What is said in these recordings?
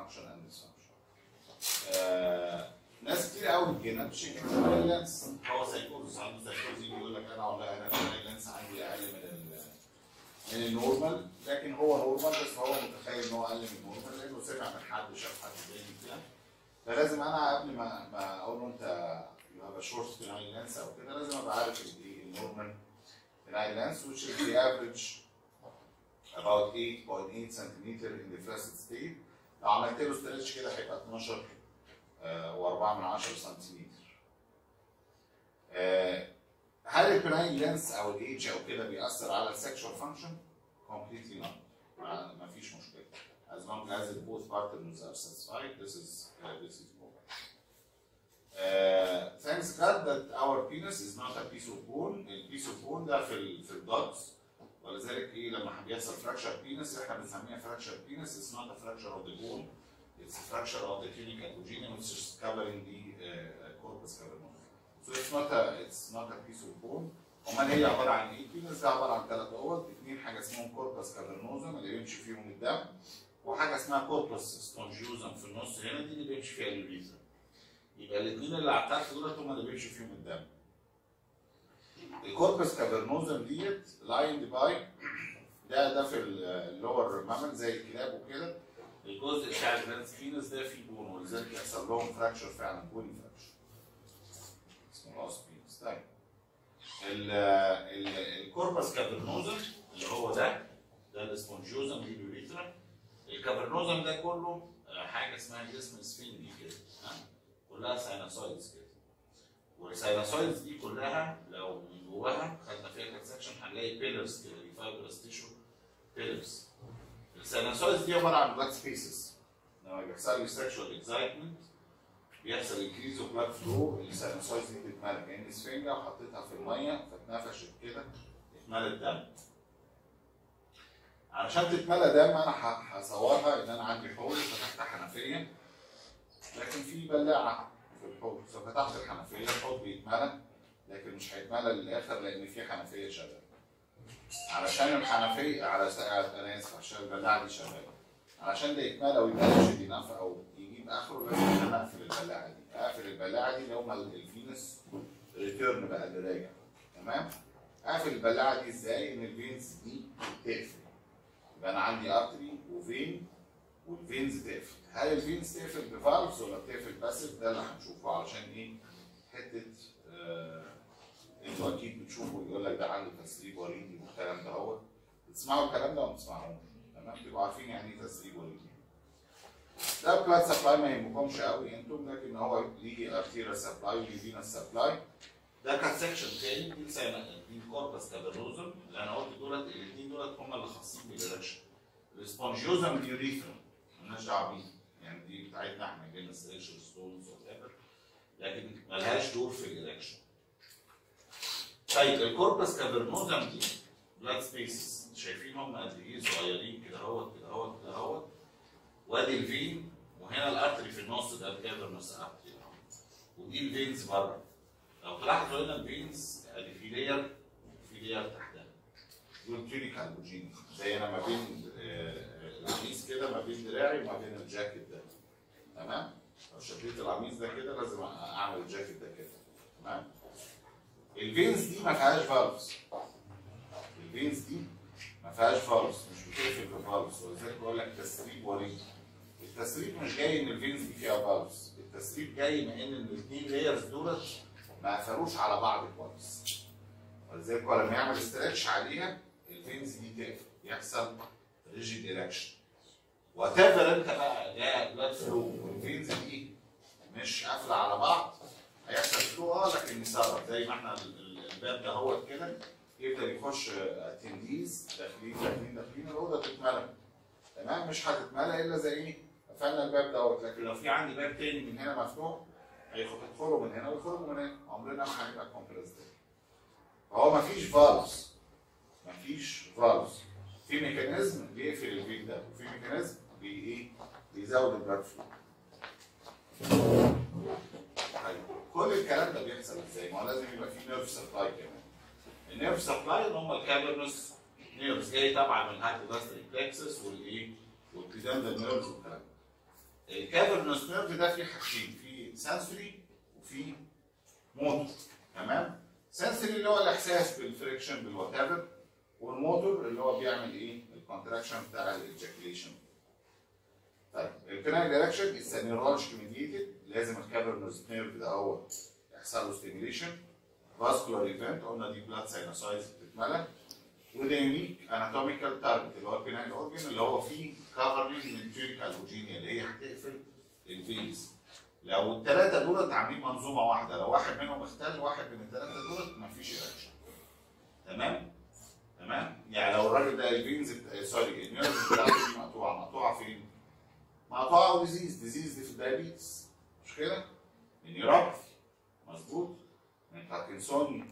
function and dysfunction ناس كتير قوي من ال length هو psychosis عنده psychosis يجي يقول لك أنا والله أنا ال length عندي أقل من من ال normal لكن هو normal بس هو متخيل إن هو أقل من ال normal لأنه سمع من حد شاف حد تاني بتاع فلازم أنا قبل ما ما أقول له أنت have short penile length أو كده لازم أبقى عارف الايه ال normal penile length which is the average about 8.8 centimeter in the flaccid state. لو عملت له stretch كده هيبقى 12 و4 من 10 سنتيمتر. آه، هل ال penile length أو ال age أو كده بيأثر على ال sexual function؟ completely not. ما فيش مشكلة. As long as both partners are satisfied, this is uh, this is okay. Uh, thanks God that our penis is not a piece of bone. ال piece of bone ده في ال في ال dogs ولذلك إيه لما بيحصل fracture penis إحنا بنسميها فراكشر بينس a fracture of the bone it's a fracture of the tunica albuginea which is covering the uh, corpus cavernosus. So it's not a it's not a. أمال هي عبارة عن إيه؟ ال penis ده عبارة عن ثلاث أوض، اثنين حاجة اسمهم corpus cavernosum اللي بيمشي فيهم الدم وحاجة اسمها corpus spongiosum في النص هنا دي اللي بيمشي فيها ال urethra. يبقى الاثنين اللي على الطرف دولت هم اللي بيمشي فيهم الدم. الكوربس كافرنوزم ديت لايند باي ده ده في اللور مامل زي الكلاب وكده. الجزء بتاع الجراندز فينس ده فيه بون ولذلك يحصل لهم فراكشر فعلا بوني فراكشر اسمه بينس طيب. ال- ال- الكوربس كافرنوزم اللي هو ده ده الاسبونجيوزم دي اليوريثرا الكافرنوزم ده كله آه، حاجة اسمها جسم سفنجي كده ها؟ كلها sinusoids كده. وال sinusoids دي كلها لو جواها. خدنا فيها section هنلاقي pillars كده دي fibrous tissue pillars ال sinusoids دي عبارة عن blood spaces لما بيحصل لي sexual excitement بيحصل increase of blood flow ال sinusoids دي بتتملى كأن سفنجه وحطيتها في المية فاتنفشت كده اتملت دم. علشان تتملى دم أنا هصورها إن أنا عندي حوض فتحت حنفية. لكن في بلاعة في الحوض ففتحت الحنفية الحوض بيتملى. لكن مش هيتملى للآخر لأن في حنفية شغالة. علشان الحنفية على أنا آسف عشان البلاعة دي شغالة. علشان ده يتملى ويبقى دي نفخ أو يجيب آخره لازم ان أنا أقفل البلاعة دي. أقفل البلاعة دي اللي هم ال venous return بقى اللي راجع. تمام؟ أقفل البلاعة دي إزاي؟ إن ال veins دي تقفل. يبقى أنا عندي artery و vein وال veins تقفل. هل ال veins تقفل ب valves ولا بتقفل باسف ده اللي هنشوفه علشان إيه؟ حتة آه أنتوا أكيد بتشوفوا يقول لك ده عنده تسريب وريدي والكلام ده. هو بتسمعوا الكلام ده ولا ما بتسمعوش؟ تمام؟ تبقوا عارفين يعني إيه تسريب وريدي ده blood supply ما يهمكمش قوي أنتم لكن هو ليه arterial supply وليه venous supply ده كان section تاني دي دي ال corpus cavernosum اللي أنا قلت دولت الاثنين دولت هم اللي خاصين بال erection ال spongiosum ال urethra مالناش دعوة بيه. يعني دي بتاعتنا إحنا جينا stricture stones whatever لكن ملهاش دور في ال erection طيب ال corpus cavernosum دي blood spaces شايفين هم قد إيه صغيرين كده اهوت كده اهوت كده اهوت وادي ال vein وهنا ال artery في النص ده ال cavernous artery ودي ال veins بره لو تلاحظوا هنا ال veins ادي في layer في layer تحتها دول tunica albuginea زي أنا ما بين القميص كده ما بين دراعي وما بين الجاكيت ده تمام لو شديت القميص ده كده لازم اعمل الجاكيت ده كده تمام ال veins دي ما فيهاش valves ال veins دي ما فيهاش valves مش بتقفل ب valves ولذلك بقول لك تسريب وريدي. التسريب مش جاي إن ال veins دي فيها valves التسريب جاي من إن الاثنين layers دولت ما قفلوش على بعض كويس. ولذلك هو لما يعمل stretch عليها ال veins دي تقفل. يحصل rigid erection whatever انت بقى جاي blood flow وال veins دي مش قافلة على بعض هيحصل flow لكن يسرب زي ما إحنا الباب ده هو كده يبدأ يخش attendees داخلين داخلين داخلين الأوضة تتملى تمام؟ مش هتتملى إلا زي إيه؟ قفلنا الباب دوت. لكن لو في عندي باب تاني من هنا مفتوح هيدخلوا من هنا ويخرجوا من هنا. عمرنا ما هيبقى compressed فهو مفيش valves مفيش valves في mechanism بيقفل ال vein ده وفي mechanism بي إيه؟ بيزود ال blood flow كل الكلام ده بيحصل إزاي؟ ما هو لازم يبقى فيه nerve supply كمان. ال nerve supply اللي هم ال cavernous nerves جاي طبعا من ال hypogastric plexus والإيه؟ وال pudendal nerves والكلام ده. ال cavernous nerve ده فيه حاجتين في sensory وفي موتور تمام؟ sensory اللي هو الإحساس بال friction بال whatever والموتور اللي هو بيعمل إيه؟ ال contraction بتاع ال ejaculation طيب ال penile erection is neurologic mediated لازم ال cavernous nerve هو يحصل له stimulation vascular event قلنا دي blood sinusoids بتتملى. وده unique anatomical target اللي هو ال penile organ اللي هو فيه covering من tunica albuginea اللي هي هتقفل ال veins. لو الثلاثه دولت عاملين منظومة واحدة لو واحد منهم اختل واحد من الثلاثه دولت مفيش erection تمام؟ تمام؟ يعني لو الراجل ده ال veins بتا- sorry ال nerve بتاعته مقطوعه مقطوعه فين؟ مقطوعه و disease disease دي في ال diabetes مش كده؟ ال neuropathy مظبوط. من parkinsonism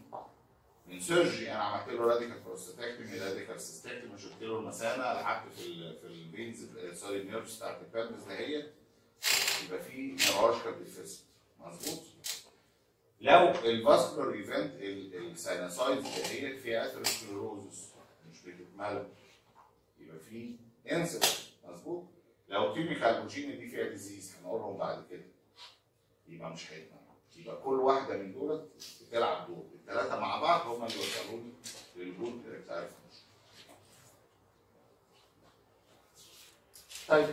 من surgery. أنا عملت له radical prostatectomy radical cystectomy شفت له المثانه لعبت في في ال veins sorry ال nerves بتاعت ال pelvis دهيت يبقى في neurological deficit مظبوط. لو ال vascular event ال sinusoids دهيت فيها atherosclerosis مش بتتملى. يبقى في انسل مظبوط. لو كيميكال بوجيني دي فيها ديزيز هنقولهم بعد كده. يبقى مش هيتمنع يبقى كل واحدة من دول بتلعب دور. الثلاثه مع بعض هم اللي وصلوني للجود بتاع طيب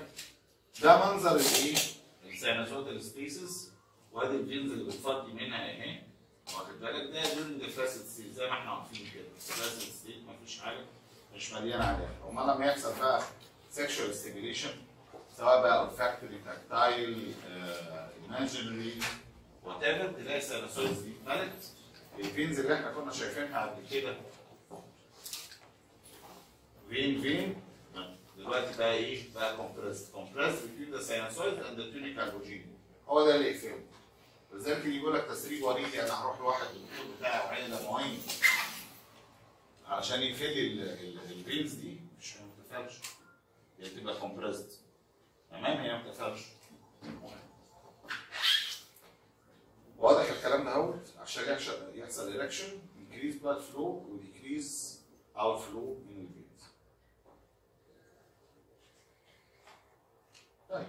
ده منظر الايه؟ السيناسودال سبيسز. وادي الجينز اللي بتفضي منها اهي. واخد بالك؟ ده ديورنج فاسد ستيت زي ما إحنا عارفين كده. فاسد ستيت مفيش حاجة مش مليانة عليها. امال لما يحصل بقى sexual stimulation سواء بقى olfactory tactile whatever تلاقي ال sinusoids دي اتملت ال veins اللي إحنا كنا شايفينها قبل كده فين فين دلوقتي بقى إيه؟ بقى compressed compressed between the sinusoid and the tunica albuginea هو ده اللي يقفله. لذلك يجي يقول لك تسريب وريدي أنا هروح لواحد الدكتور بتاعي وعين دموعين علشان يقفل لي ال- ال- ال veins دي. مش ما بتقفلش هي بتبقى compressed تمام؟ هي ما بتقفلش. واضح الكلام ده اهوت عشان يحصل يحصل erection increase blood flow و decrease outflow من ال veins طيب.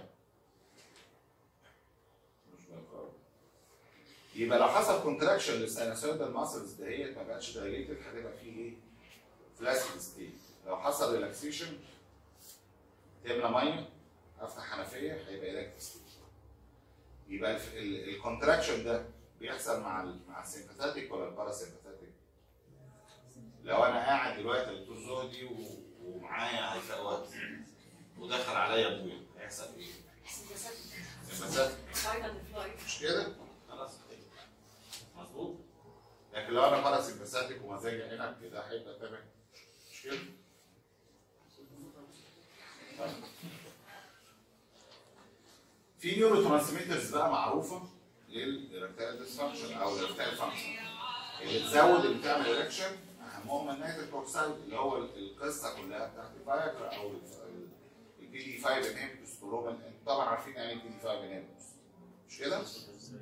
يبقى لو حصل contraction لل sinusoidal muscles دهيت ما بقتش dilated هتبقى فيه إيه؟ flaccid state لو حصل relaxation تملى مية أفتح حنفية هيبقى erect state يبقى ال contraction ده بيحصل مع ال مع ال sympathetic ولا ال parasympathetic؟ لو أنا قاعد دلوقتي دكتور زهدي ومعايا هيفاء ودخل عليا أبويا هيحصل إيه؟ sympathetic مش كده؟ خلاص مظبوط؟ لكن لو أنا parasympathetic ومزاجي عنب كده هيبقى تمام مش كده؟ في neurotransmitters بقى معروفة لل erectile dysfunction أو ال erectile function اللي تزود اللي بتعمل erection أهمهم ال nitric oxide اللي هو القصة كلها بتاعت الفياجرا أو ال PD 5 inhibitors كلهم طبعا عارفين يعني إيه PD 5 inhibitors مش كده؟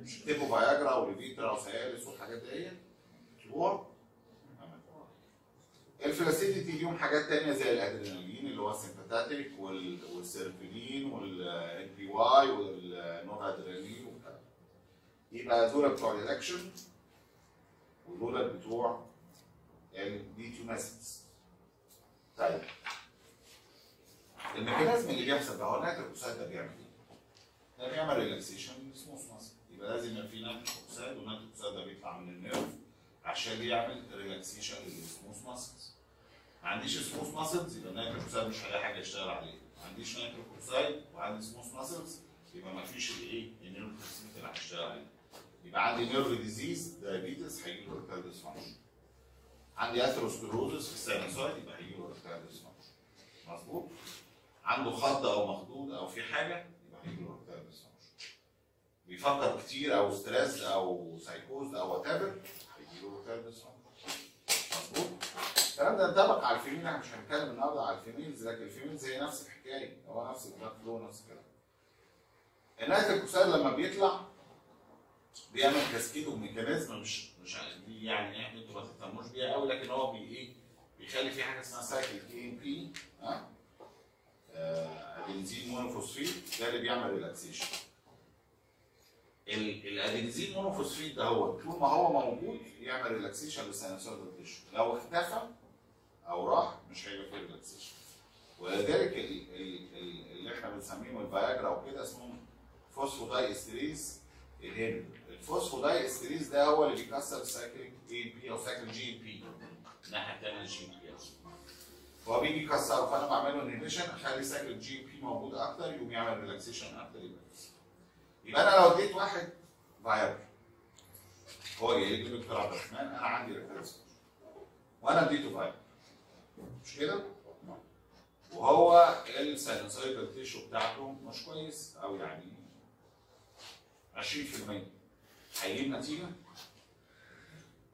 مش تيبو فاياجرا و Levitra و Cialis والحاجات ديت. ال flaccidity ليهم حاجات تانية زي الأدرينالين اللي هو ال sympathetic وال endothelin وال NPY وال noradrenaline والكلام يبقى دول بتوع الاكشن ودول بتوع ال detumescence طيب. ال mechanism اللي بيحصل بقى هو ال nitric oxide ده بيعمل إيه؟ ده بيعمل ريلاكسيشن سموث ماسل يبقى لازم يبقى في وال nitric oxide ده بيطلع من ال nerve. عشان يعمل ريلاكسيشن للسموث ماسلز ما عنديش smooth muscles يبقى oxide مش هلاقي حاجة اشتغل عليه ما عنديش oxide وعندي smooth muscles يبقى ما فيش الايه؟ ال nerve اللي هشتغل عليه يبقى عندي nerve disease diabetes هيجي له erectile عندي atherosclerosis في ال sinusoid يبقى هيجي له erectile مظبوط؟ عنده خض أو مخضوض أو في حاجة يبقى هيجي له erectile بيفكر كتير أو stress أو سايكوز أو whatever dysfunction مظبوط الكلام الكلام ده ينطبق على ال female إحنا مش هنتكلم النهارده على ال females لكن ال females هي نفس الحكاية هو نفس flow نفس الكلام. ال nitric oxide لما بيطلع بيعمل cascade و mechanism مش مش دي يعني إحنا أنتوا ما تهتموش بيها قوي لكن هو بي إيه بيخلي في حاجة اسمها cyclic AMP ها؟ آه، adenosine monophosphate ده اللي بيعمل relaxation ال- ال adenosine monophosphate ده هو طول ما هو موجود يعمل relaxation لل sinusoidal tissue لو اختفى أو راح مش هيبقى فيه relaxation ولذلك ال- ال- ال- اللي إحنا بنسميهم الفياجرا وكده اسمهم فوسفوداي استريز الهيبل الفوسفوداي استريز ده هو اللي بيكسر السايكليك اي بي أو سايكل جي بي الناحيه الثانية الجي بي هو بيجي يكسره فأنا بعمله انهبيشن أخلي سايكل جي بي موجود أكتر يقوم يعمل ريلاكسيشن أكتر. يبقى. يبقى أنا لو اديت واحد فايبر هو جاي لي دكتور عبد الرحمن أنا عندي ريفرنس وأنا اديته فايبر مش كده؟ وهو ال sinusoidal tissue بتاعته مش كويس أو يعني 20% هيجيب نتيجة؟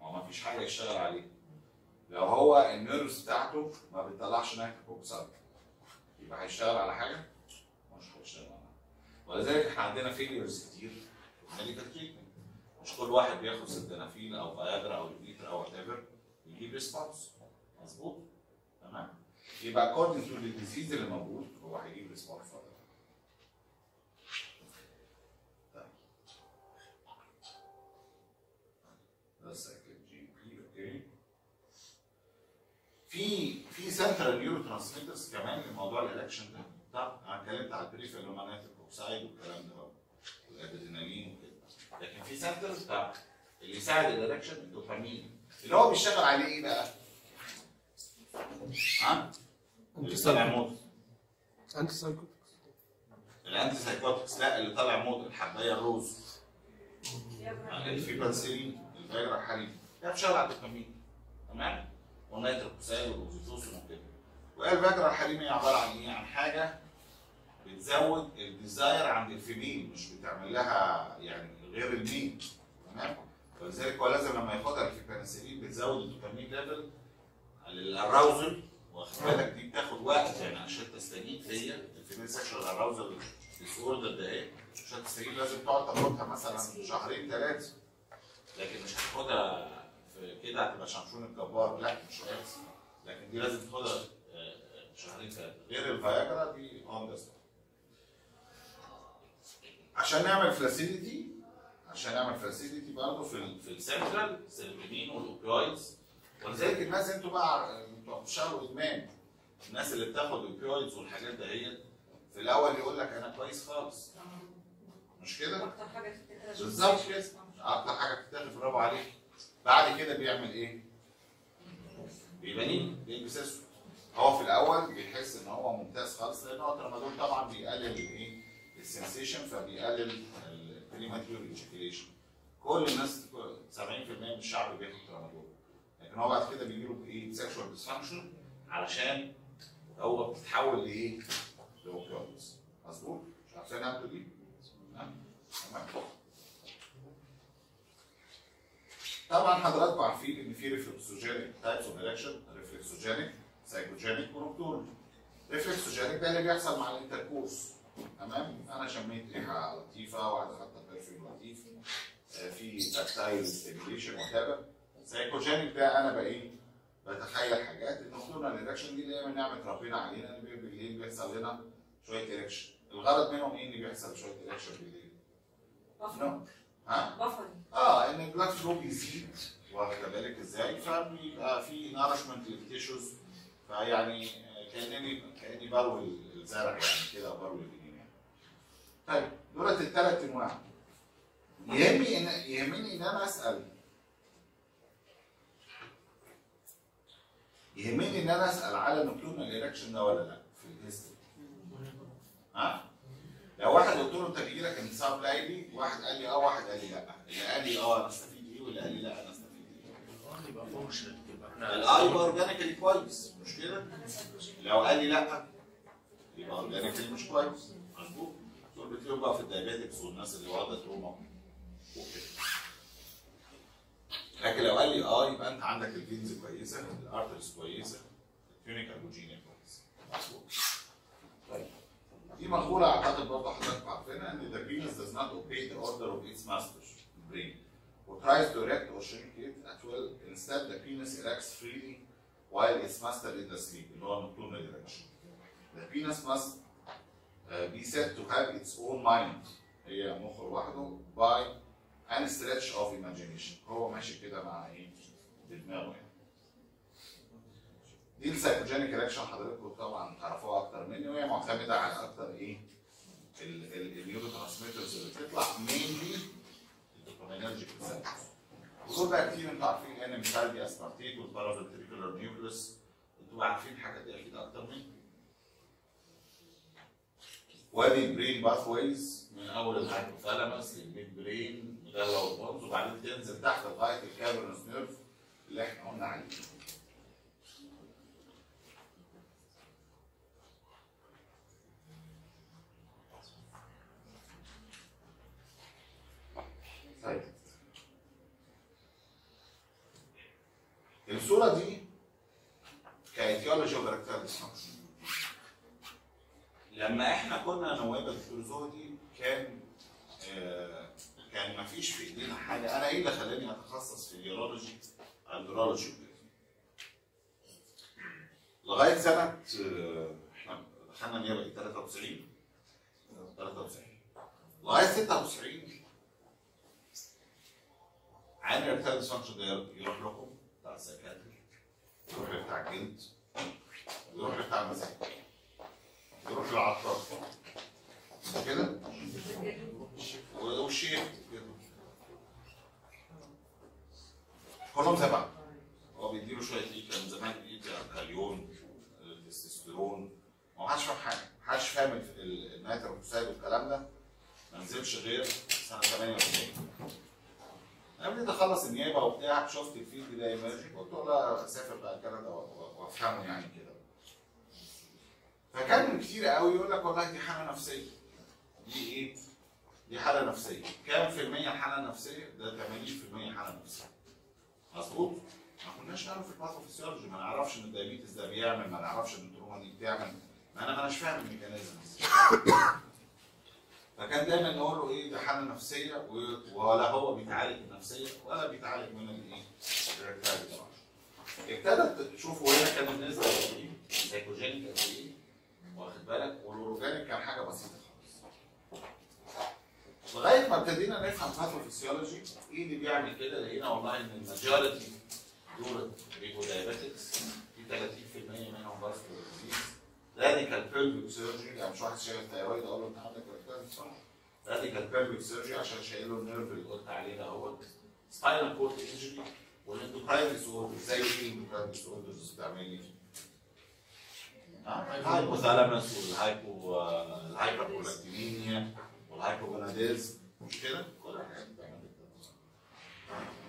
هو ما فيش حاجة يشتغل عليها لو هو ال nerves بتاعته ما بتطلعش nitric oxide يبقى هيشتغل على حاجة؟ مش هيشتغل على حاجة ولذلك إحنا عندنا failures كتير. في ال medical treatment مش كل واحد بياخد سلدنافيل أو فياجرا أو Levitra أو whatever يجيب response مظبوط؟ تمام؟ يبقى according to ال disease اللي موجود هو هيجيب response ده cyclic GMP okay في في central neurotransmitters كمان لموضوع ال erection ده. طب أنا اتكلمت على ال peripheral oxide والكلام ده والادرينالين وكده. لكن في centers بتاع اللي يساعد الالكشن الدوبامين. اللي هو بيشتغل عليه إيه بقى؟ ها؟ اللي طالع موت. انتي سايكوتكس الانتي سايكوتكس لا اللي طالع موت. الحباية الروز. الفيبانسيلين الفيجرا الحليب. ده بيشتغل على الدوبامين. تمام؟ والنيتروكسيل والاوكسيتوسين وكده. الحليب هي عبارة عن إيه؟ عن حاجة بتزود الديزاير عند الفيميل مش بتعمل لها يعني غير الميل تمام؟ ولذلك هو لازم لما ياخدها ال flibanserin بتزود الدوبامين level لل arousal واخد بالك؟ دي بتاخد وقت يعني عشان تستجيب هي. ال female sexual arousal disorder ده إيه؟ عشان تستجيب لازم تقعد تاخدها مثلا شهرين ثلاثة لكن مش هتاخدها في كده هتبقى شمشون الجبار. لا مش كويس لكن دي لازم تاخدها آه، آه، شهرين ثلاثة غير الفياجرا دي on the عشان نعمل فلاسيليتي عشان نعمل فلاسيليتي برضه في في السنترال السيربينين والاوبيويدز ولذلك الناس أنتوا بقى أنتوا بتشتغلوا ادمان الناس اللي بتاخد اوبيويدز والحاجات دهيت في الأول يقول لك أنا كويس خالص مش كده؟ أكتر حاجة تفتكرها بالظبط كده أكتر حاجة بتتاخد برافو عليك بعد كده بيعمل إيه؟ بيبنيه بيلبس اسود هو في الأول بيحس إن هو ممتاز خالص لأن هو الترامادول طبعا بيقلل الإيه؟ ال sensation فبيقلل ال premature ejaculation كل الناس 70% من الشعب بياخد ترامادول لكن هو بعد كده بيجي له بايه؟ sexual dysfunction علشان هو بتتحول لإيه؟ ل opioids مظبوط؟ مش عارفين أنتوا دي؟ تمام؟ طبعا حضراتكم عارفين إن في reflexogenic types of erection reflexogenic psychogenic و nocturnal reflexogenic ده اللي بيحصل مع ال intercourse تمام؟ أنا شميت ريحة لطيفة واحدة حاطة perfume لطيف آه، في tactile stimulation what psychogenic ده أنا بقى إيه بتخيل حاجات. ال nocturnal erection دي اللي هي من نعمة ربنا علينا ان بالليل بيحصل لنا شوية erection الغرض منهم إيه اللي بيحصل شوية erection بالليل؟ buffer ها؟ buffer آه إن ال blood flow بيزيد. واخد بالك إزاي؟ فبيبقى في nourishment لل tissues فيعني آه، كأنني كأني بروي الزرع يعني كده بروي. طيب دولت الثلاث انواع يهمني ان يهمني إن أنا أسأل. يهمني إن أنا أسأل على nocturnal erection ده ولا لأ؟ في ال history ها؟ لو واحد قلت له أنت بيجي لك انتصاب ليلي واحد قال لي آه واحد قال لي لأ. اللي قال لي آه أنا أستفيد إيه؟ واللي قال لي لأ أنا أستفيد إيه؟ يبقى function يبقى الاي يبقى organically كويس مش كده لو قال لي لأ يبقى organically مش كويس بتلاقيهم بقى في ال diabetics والناس اللي واخدة trauma. وكده لكن لو قال لي آه يبقى أنت عندك ال veins كويسة ال arteries كويسة ال tunica albuginea كويسة. طيب. دي مقولة أعتقد برضه حضرتك عارفينها إن the penis does not obey the order of its master brain. Or tries to erect or it at will instead the penis erects freely while its master is asleep اللي هو nocturnal erection. The penis must be said to have its own mind. هي مخ لوحده by any stretch of imagination. هو ماشي كده مع إيه؟ بدماغه يعني. دي ال psychogenic erection حضراتكم طبعا تعرفوها أكتر مني وهي معتمدة على أكتر إيه؟ ال neurotransmitters اللي بتطلع mainly ال dopaminergic cells ودول بقى كتير أنتوا عارفين N-methyl-D-aspartate وال paraventricular nucleus أنتوا عارفين الحاجات دي أكيد أكتر مني. وادي ال brain pathways من أول ال hypothalamus لل midbrain medulla وبعدين تنزل تحت لغايه ال cavernous nerve اللي إحنا قلنا عليه. طيب. الصورة دي ك etiology و erectile dysfunction. لما إحنا كنا نواب الدكتور دي كان آه كان ما فيش في إيدينا حاجة. أنا إيه اللي خلاني أتخصص في ال urology ال urology. لغاية سنة آه، إحنا دخلنا نيابه 93 93 لغاية 96 عامل ارتال ديسفانكشن ده يروح لكم بتاع السكاتري يروح بتاع الجلد يروح بتاع المساك للعطار مش كده؟ والشيخ كده كلهم بعض هو بيديله شوية إيه كان زمان إيه الكاليون التستوستيرون ما حدش فاهم حاجة. ما حدش فاهم ال- ال- nitric oxide والكلام ده. ما نزلش غير سنة 98 قبل ما اخلص النيابة وبتاع شفت ال field ده قلت له لا أسافر بقى كندا وأفهمه يعني كده. فكان كتير قوي يقول لك والله دي حالة نفسية دي إيه؟ دي حالة نفسية كام في المية حالة نفسية؟ ده 80% حالة نفسية مظبوط؟ ما كناش نعرف ال pathophysiology ما نعرفش إن ال diabetes ده بيعمل ما نعرفش إن ال trauma دي بتعمل ما أنا ما اناش فاهم ال mechanism فكان دايما نقول له إيه ده حالة نفسية ولا هو بيتعالج النفسيه ولا بيتعالج من الايه؟ ابتدت تشوفوا هنا كان النسبة قد إيه؟ psychogenic قد إيه؟ واخد بالك؟ وال organic كان حاجة بسيطة خالص. لغاية ما ابتدينا نفهم pathophysiology إيه اللي بيعمل كده؟ لقينا والله إن ال majority دول بيبقوا diabetics في 30% منهم disease radical pelvic surgery يعني مش واحد شايل ال thyroid أقول له أنت عندك radical pelvic surgery عشان شايل له ال nerve اللي قلت عليه ده أهوت. spinal cord injury وال endocrine disorder زي إيه؟ ال endocrine disorders بتعمل إيه؟ ال hypothalamus وال hypo ال hyperprolactinemia وال hypogonadism مش كده؟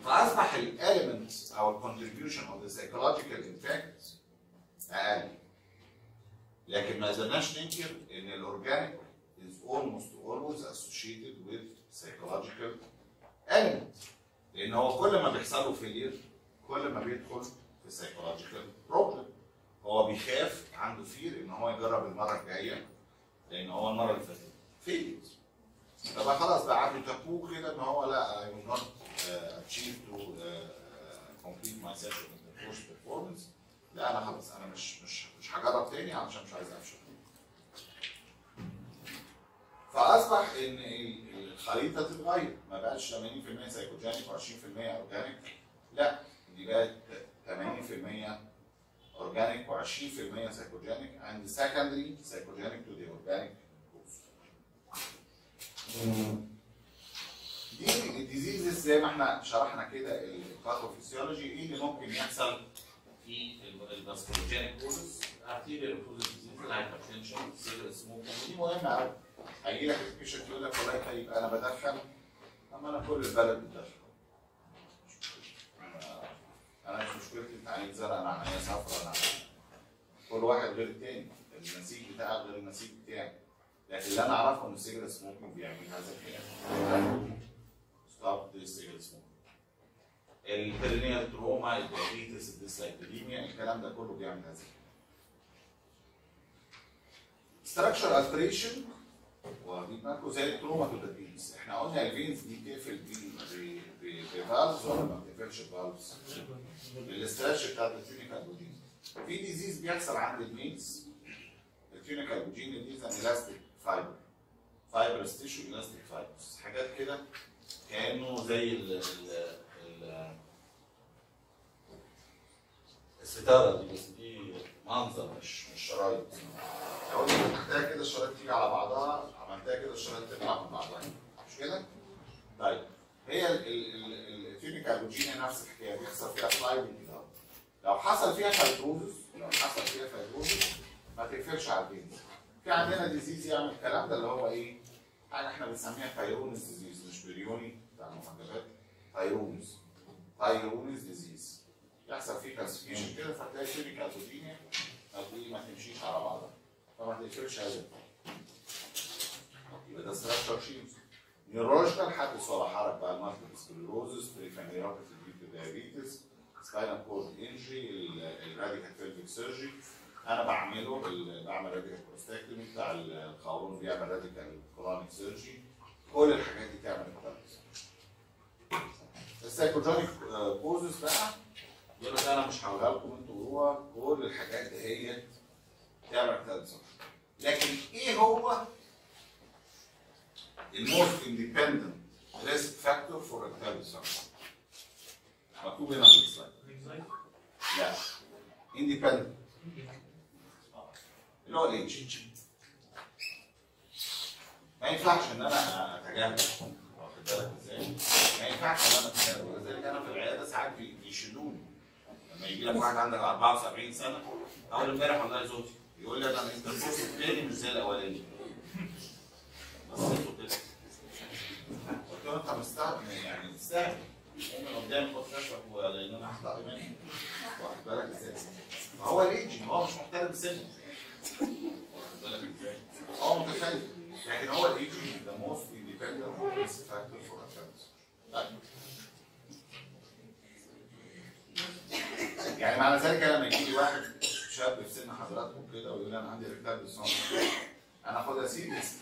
فأصبح ال element أو ال contribution of the psychological impact أقل. لكن ما قدرناش ننكر إن ال organic is almost always associated with psychological element لأن هو كل ما بيحصل له failure كل ما بيدخل في psychological problem. هو بيخاف عنده fear إن هو يجرب المرة الجاية لأن هو المرة اللي فاتت. failed فبقى خلاص بقى عنده تابو كده إن هو لا uh, achieve to uh, complete my session in the first performance. لا أنا خلاص أنا مش مش مش هجرب تاني علشان مش عايز أفشل. فأصبح إن ال- الخريطة تتغير. ما بقاش 80% psychogenic و20% organic لا دي بقت 80% organic و20% psychogenic and secondary psychogenic to the organic groups. دي ال diseases زي ما إحنا شرحنا كده ال pathophysiology إيه اللي ممكن يحصل في ال vasculogenic causes arterial causes ال hypertension cigarette smoke ودي مهمة قوي هيجي لك ال patient يقول لك والله طيب أنا بدخن أما أنا كل البلد بتدخن. أنا مش مشكلتي انت عينيك زرقاء أنا عينيا صفرا أنا كل واحد غير التاني. النسيج بتاعك غير النسيج بتاعي. لكن اللي أنا أعرفه إن السيجاره سموكينج بيعمل هذا الكلام. stop the cigarette smoking ال perineal trauma ال diabetes ال dyslipidemia الكلام ده كله بيعمل هذا structure alteration بالكم زي التروماتودابيز إحنا قلنا الفينز دي بتقفل بفالفز ولا ما بتقفلش بفالفز؟ الاستراش بتاعت التيونيكال بودين في ديزيز بيحصل عند الميلز. التيونيكال بودين دي زي الاستيك فايبر فايبرس تيشو الاستيك فايبرز حاجات كده كأنه زي ال ال الستارة دي بس دي منظر مش مش شرايط. لو انت فتحتها كده الشرايط تيجي على بعضها عملتها كده الشرايط تطلع من بعضها. مش كده؟ طيب هي ال tunica albuginea نفس الحكاية بيحصل فيها sliding كده. لو حصل فيها fibrosis لو حصل فيها fibrosis ما تقفلش على ال veins في عندنا disease يعمل الكلام ده اللي هو إيه؟ حاجة إحنا بنسميها Peyronie's disease مش بريوني بتاع المحجبات Peyronie's Peyronie's disease يحصل فيه calcification كده فتلاقي ال tunica albuginea هتلاقيه ما تمشيش على بعضها فما تقفلش هذا يبقى ده structure changes neurological حدث ولا حرج بقى ال multiple sclerosis peripheral neuropathy diabetes spinal cord injury ال radical pelvic surgery أنا بعمله بعمل radical prostatectomy بتاع القولون بيعمل radical colonic surgery كل الحاجات دي تعمل الكوارث ال psychogenic causes بقى يقول لك أنا مش هقولها لكم أنتوا جوه كل الحاجات دي هي تعمل كوارث لكن إيه هو ال most independent risk factor for erectile dysfunction مكتوب هنا في ال slide. لا. independent اللي هو الايدج ما ينفعش ان أنا اتجاهل واخد بالك إزاي؟ ما ينفعش ان أنا اتجاهل ولذلك أنا في العياده ساعات بي- بيشيلوني لما يجي لك واحد عندك 74 سنة. أول امبارح والله زوجتي يقول لي أنا ال intercourse الثاني مش زي الأولاني. بصيت كده قلت له. أنت مستعجل يعني. مستعجل من قدام خد شاشة لأن أنا هطلع مني واخد بالك إزاي؟ ما هو الايدج هو مش محترم سنه. واخد بالك إزاي؟ هو متخيل لكن هو ال age the most independent factor for يعني معنى ذلك لما يجي لي واحد شاب في سن حضراتكم كده ويقول لي أنا عندي erectile dysfunction أنا اخدها serious.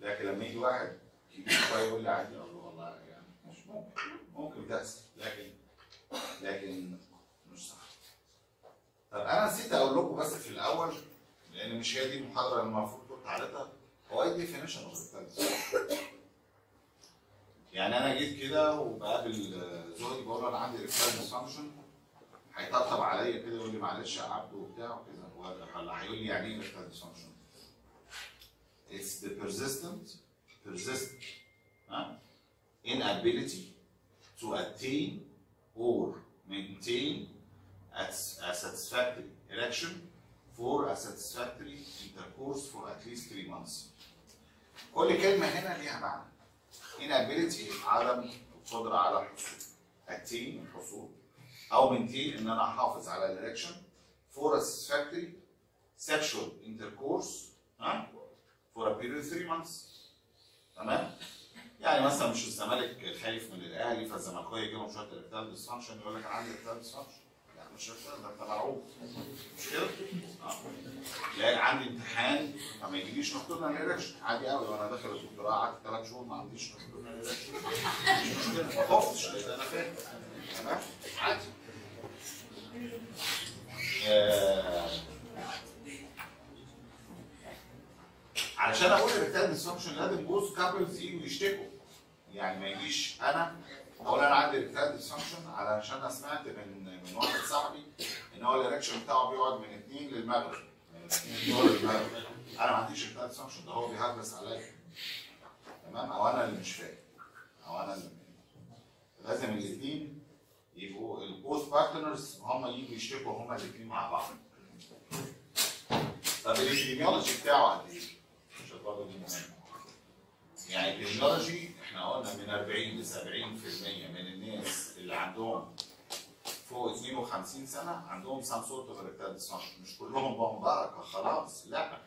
لكن لما يجي واحد كبير شوية يقول لي عادي أقول له والله يعني مش ممكن ممكن تحصل. لكن لكن مش صح. طب أنا نسيت أقول لكم بس في الأول لأن مش هي دي المحاضرة اللي المفروض كنت عارفها هو إيه ال definition of يعني أنا جيت كده وبقابل زوجي بقول له أنا عندي erectile dysfunction هيطبطب عليا كده يقول لي معلش يا عبده وبتاع وكده ولا هيقول لي يعني إيه erectile dysfunction It's the persistent, persistent huh? inability to attain or maintain a, a satisfactory erection for a satisfactory intercourse for at least three months. كل كلمة هنا ليها معنى. inability عدم القدرة على الحصول. attain الحصول. أو maintain إن أنا أحافظ على الإريكشن for a satisfactory sexual intercourse ها؟ a period of three months. تمام؟ يعني مثلا مش الزمالك خايف من الأهلي فالزملكاوية يجيبهم شوية erectile dysfunction يقول لك أنا عندي erectile dysfunction مش erectile ده مرعوب مش كده؟ آه. لا عندي امتحان فما يجيليش نقطة ال erection عادي قوي وأنا داخل الدكتوراه قعدت ثلاث شهور ما عنديش نقطة ال erection مش مشكلة ما خفتش لأن أنا فاهم. تمام آه، علشان أقول ال erectile dysfunction لازم both couples يجوا يشتكوا. يعني ما يجيش أنا أقول أنا عندي erectile dysfunction علشان أنا سمعت من من واحد صاحبي إن هو ال erection بتاعه بيقعد من اثنين للمغرب. من للمغرب أنا ما عنديش erectile dysfunction ده هو بيهجس عليا. تمام؟ أو أنا اللي مش فاهم. أو أنا اللي لازم الاثنين يبقوا ال both partners هم يجوا يشتكوا هم الاثنين مع بعض طب ال epidemiology بتاعه قد إيه؟ مش برضه دي مهمه. يعني ال epidemiology إحنا قلنا من 40 ل 70% من الناس اللي عندهم فوق 52 سنة عندهم some sort of erectile dysfunction مش كلهم بمباركه خلاص لا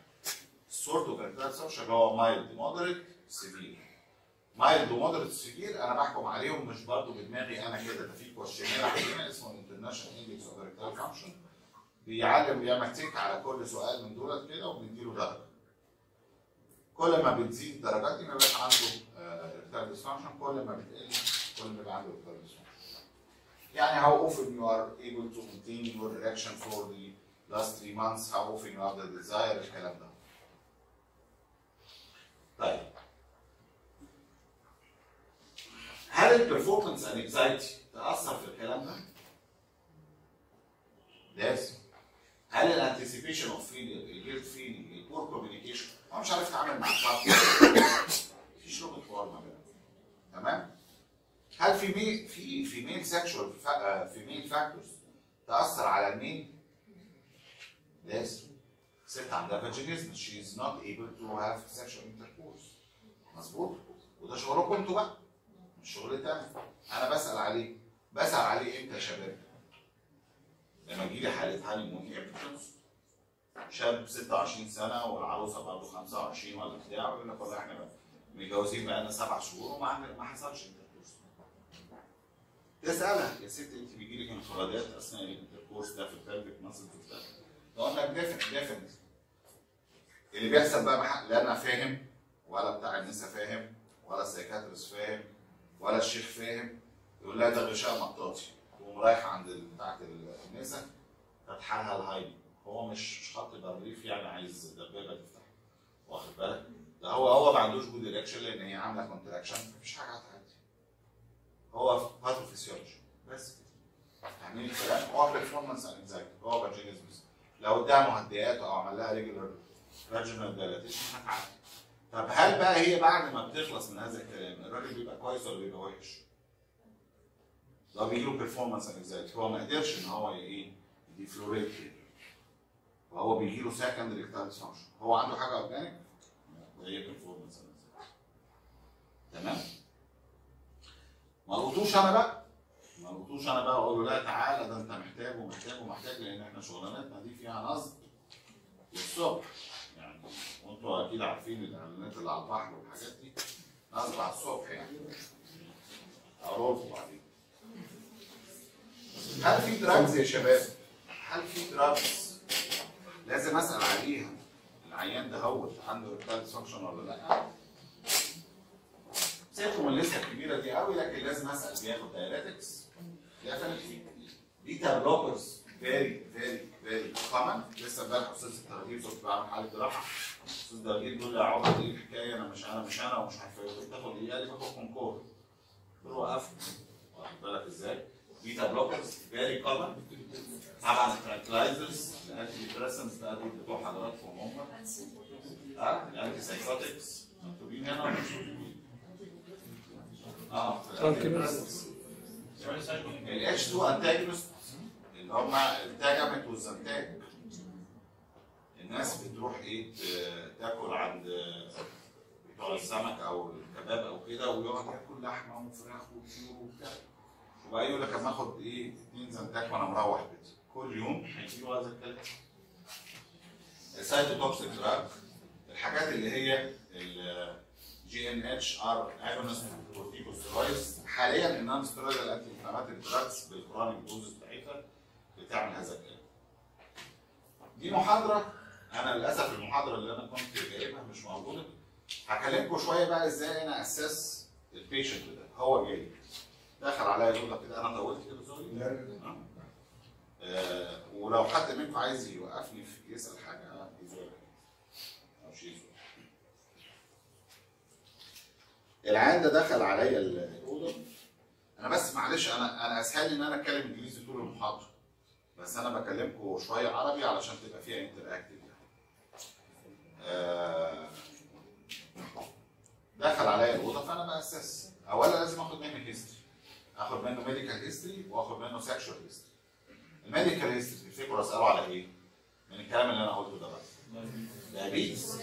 ال sort of erectile dysfunction هو mild moderate severe mild و moderate severe أنا بحكم عليهم مش برضه بدماغي أنا كده ده في questionnaire عندنا اسمه International Index of Erectile Function بيعلم بيعمل tick على كل سؤال من دولت كده وبنديله درجة. كل ما بتزيد الدرجات دي ما بيبقاش عنده erectile dysfunction كل ما بتقل كل ما بيبقى عنده erectile dysfunction يعني how often you are able to maintain your erection for the last three months? How often you have the desire? الكلام ده. طيب. هل ال performance anxiety تأثر في الكلام ده؟ لازم. هل ال anticipation of failure ال guilt feeling ال poor communication هو مش عارف يتعامل مع الشخص مفيش لغة حوار ما بينهم. تمام؟ هل في مي في female sexual female factors تأثر على ال male لازم. ست عندها vaginismus she is not able to have sexual intercourse مظبوط؟ وده شغلكم أنتوا بقى. مش شغلتي أنا بسأل عليه. بسأل عليه إمتى يا شباب؟ لما يجي لي حالة honeymoon impotence شاب 26 سنة والعروسة برضه 25 ولا بتاع ويقول لك والله إحنا متجوزين بقالنا سبع شهور وما ما حصلش intercourse تسألها. يا ست أنت بيجي لك انقباضات أثناء ال intercourse ده في ال pelvic muscle بتاع تقول لك ديفنت ديفنت اللي بيحصل بقى لا أنا فاهم ولا بتاع النساء فاهم ولا السايكاتريست فاهم ولا الشيخ فاهم يقول لها غشاء مطاطي تقوم رايحه عند بتاعت النساء فاتحه لها الهايب. هو مش مش خط بريف يعني عايز دبابة تفتح. واخد بالك؟ ده هو هو ما عندوش جود رياكشن لأن هي عاملة كونتراكشن مفيش حاجة هتعدي. هو باثوفيسيولوجي بس فاهمين الكلام؟ هو performance anxiety هو vaginismus لو اداها مهدئات أو عمل لها regular vaginal dilatation هتعدي. طب هل بقى هي بعد ما بتخلص من هذا الكلام الراجل بيبقى كويس ولا بيبقى وحش؟ ده بيجي له performance anxiety هو ما قدرش إن هو إيه ي deflorate كده. وهو بيجي له secondary dysfunction هو عنده حاجة organic ده هي performance تمام؟ ما لقطوش أنا بقى؟ ما لقطوش أنا بقى أقول له لا تعالى ده أنت محتاج ومحتاج ومحتاج لأن إحنا شغلانتنا دي فيها نصب. للصبح وانتوا أكيد عارفين الإعلانات اللي على البحر والحاجات دي. على الصبح يعني. لكم بعدين. هل في drugs يا شباب؟ هل في drugs لازم أسأل عليها. العيان ده هو عنده erectile dysfunction ولا لأ؟ سيبكم من ال list ة الكبيرة دي قوي لكن لازم أسأل. بياخد diuretics definitely beta blockers very very very common لسه امبارح أستاذ التغذيه كنت بعمل حاله جراحه أستاذ التغذيه بيقول لي يا عمر إيه الحكاية أنا مش أنا مش أنا ومش عارف إيه. قلت له تاخد إيه؟ قال لي باخد كونكور. قلت له وقفت واخد بالك إزاي؟ beta blockers very common طبعا ال tranquilizers ال antidepressants ده دول بتوع حضراتكم هم. آه ال antipsychotics مكتوبين هنا ولا مش مكتوبين؟ آه Tranquilizers. ال H2 antagonist اللي هم التاجمنت والزنتاج الناس بتروح إيه تاكل عند بتوع السمك أو الكباب أو كده ويقعد ياكل لحمة وفراخ وطيور وبتاع. وبعدين يقول لك أما آخد إيه اتنين زنتاج وأنا مروح بيتي كل يوم. هيجيله هذا الكلام ال cytotoxic drug. الحاجات اللي هي ال GnRH agonist corticosteroids حاليا ال non-steroidal anti-inflammatory drugs بال chronic dose بتاعتها بتعمل هذا الكلام. دي محاضرة أنا للأسف المحاضرة اللي أنا كنت جايبها مش موجودة. هكلمكم شوية بقى إزاي أنا أساس ال patient ده. هو جاي. دخل عليا الاوضه كده أنا طولت كده sorry آه. آه ولو حد منكم عايز يوقفني في يسأل حاجة يزور أو شيء. العيان ده دخل عليا الاوضه أنا بس معلش أنا أنا أسهل لي إن أنا أتكلم إنجليزي طول المحاضرة. بس أنا بكلمكم شوية عربي علشان تبقى فيها interactive يعني. آه، دخل عليا الأوضة فأنا ب assess اولا لازم آخد منه history آخد منه medical history وآخد منه sexual history ال medical history تفتكروا أسأله على إيه؟ من الكلام اللي أنا قلته ده بقى diabetes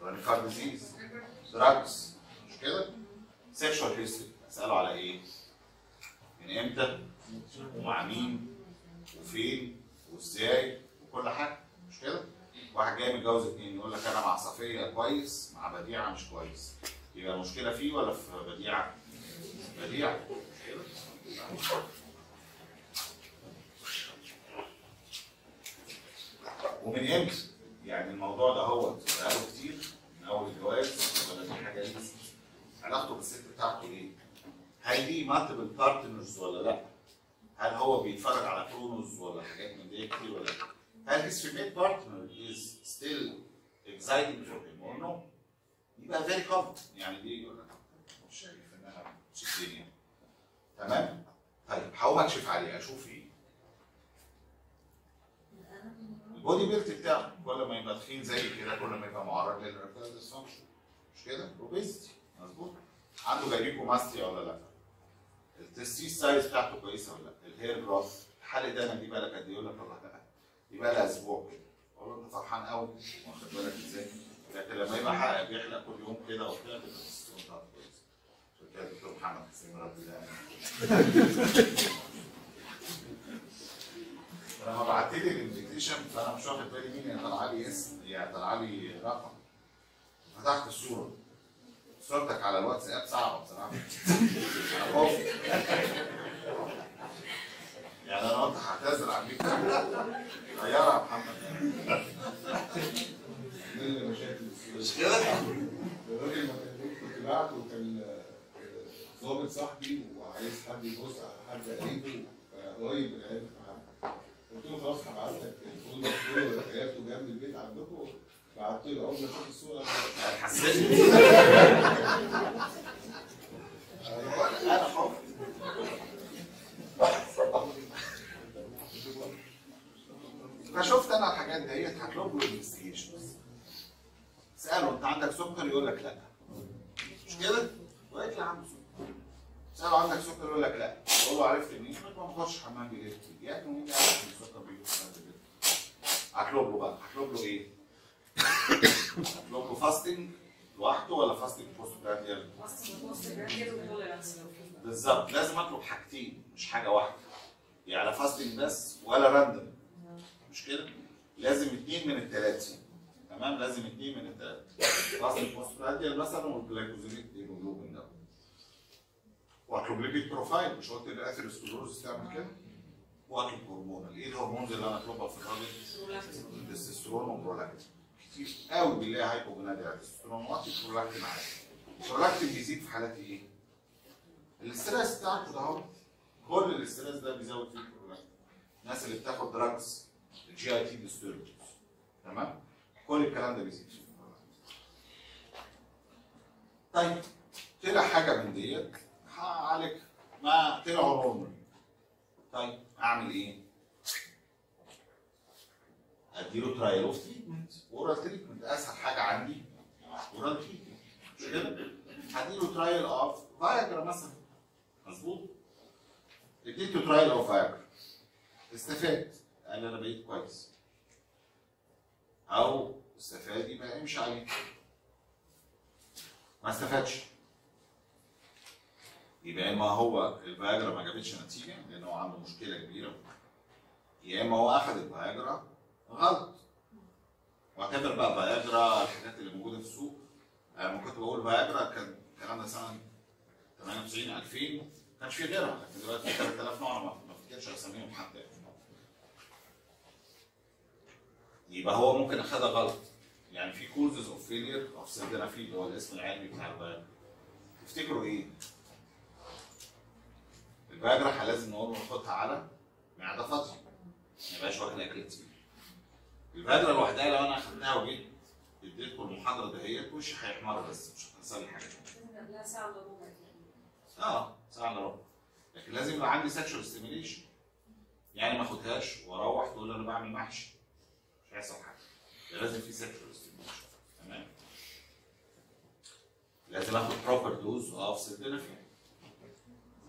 chronic disease drugs مش كده؟ sexual history أسأله على إيه؟ من إمتى؟ ومع مين؟ وفين؟ وازاي؟ وكل حاجة مش كده؟ واحد جاي متجوز اتنين يقول لك أنا مع صفية كويس مع بديعة مش كويس يبقى المشكلة فيه ولا في بديعة؟ بديعة مش كده؟ ومن إمتى؟ يعني الموضوع ده هو بقاله كتير من أول الجواز ولا دي حاجة لسه؟ علاقته بالست بتاعته إيه؟ هل ليه multiple partners ولا لأ؟ هل هو بيتفرج على pornos ولا حاجات من دي كتير ولا لأ؟ هل his female partner is still exciting for him or no؟ يبقى very common يعني دي مش شايف إنها مش الدنيا تمام؟ طيب هقوم اكشف عليه أشوف إيه؟ ال body built بتاعه كل ما يبقى تخين زي كده كل ما يبقى معرض لل erectile dysfunction مش كده؟ اوبيستي مظبوط عنده جايبيكوماستيا ولا لأ؟ التستيس سايز بتاعته كويسه ولا لا؟ الهير جروث الحاله ده أنا دي بالك قد إيه؟ يقول لك والله لا دي بقى لها أسبوع كده. أقول له أنت فرحان قوي واخد بالك إزاي؟ لكن لما يبقى حقق بيحلق كل يوم كده وبتاع تبقى التستوستيرون بتاعته كويسه عشان كده الدكتور محمد حسين الله لما بعت لي الانفيتيشن فأنا مش واخد بالي مين يعني طلع لي اسم يعني طلع لي رقم. فتحت الصورة. صورتك على الواتساب صعبة بصراحة. أنا خايف يعني أنا قلت هعتذر عن بيك غيرها يا محمد. مش كده؟ الراجل ما كان كنت بعت وكان ضابط صاحبي وعايز حد يبص على حد قريبه قريب من محمد قلت له خلاص هبعت لك كله حاجاته جنب البيت عندكم. بعت له أول ما أشوف الصورة. حسيت أنا خايف فشفت أنا الحاجات ديت هطلب له انفستيجيشنز اساله أنت عندك سكر؟ يقول لك لا. مش كده؟ وقلت له عنده سكر. اساله عندك سكر؟ يقول لك لا. له عرفت منين؟ ما بخش حمام بيجي يا ابني مين يعرف إن السكر بيجي هطلب له بقى. هطلب له إيه؟ له fasting لوحده ولا fasting post prandial؟ بالظبط. لازم اطلب حاجتين مش حاجة واحدة. يعني لا fasting بس ولا random مش كده؟ لازم اثنين من الثلاثه تمام؟ لازم اثنين من الثلاثه fasting post prandial مثلا وال glycosylated hemoglobin ده. واطلب lipid profile مش قلت ال atherosclerosis تعمل كده؟ واطلب hormonal إيه ال hormones اللي أنا أطلبها في الراجل؟ ال testosterone وال prolactin كتير قوي بنلاقي التستوستيرون واطي برولاكتين عالي البرولاكتين بيزيد في حالات إيه؟ ال stress بتاعته ده اهو كل ال stress ده بيزود فيه البرولاكتين. الناس اللي بتاخد drugs ال GIT disturbance تمام؟ كل الكلام ده بيزيد فيه طيب طلع حاجة من ديت. هعالج. ما طلع هرمون. طيب أعمل إيه؟ أديله trial of treatment oral treatment أسهل حاجة عندي. oral treatment مش كده؟ هديله trial of فايجرا مثلا. مظبوط؟ اديته trial of فايجرا استفاد. قال أنا بقيت كويس. أو استفاد يبقى امشي عليه. ما استفادش. يبقى إما هو الفايجرا ما جابتش نتيجة لأن هو عنده مشكلة كبيرة. يا إما هو أخذ الفايجرا غلط. وأعتبر بقى فايجرا الحاجات اللي موجودة في السوق. لما كنت بقول فايجرا كان الكلام ده سنة 98 2000 ما كانش في غيرها. لكن دلوقتي في 3000 نوع ما افتكرش اساميهم حتى. يبقى هو ممكن أخدها غلط. يعني في causes of failure of sildenafil اللي هو الاسم العلمي بتاع الفايجرا تفتكروا إيه؟ الفايجرا لازم نقول ناخدها على معدة فاضية. ما يبقاش واكل أكل الفايجرا لوحدها لو أنا اخدتها وجيت اديتكم المحاضرة دهيت وشي هيحمر بس مش هتحصل لي حاجة. لا ساعة إلا ربع. آه ساعة إلا ربع. لكن لازم يبقى عندي sexual stimulation يعني ما أخدهاش وأروح تقول أنا بعمل محشي. مش هيحصل حاجة. ده لازم في sexual stimulation تمام؟ لازم آخد proper dose of sildenafil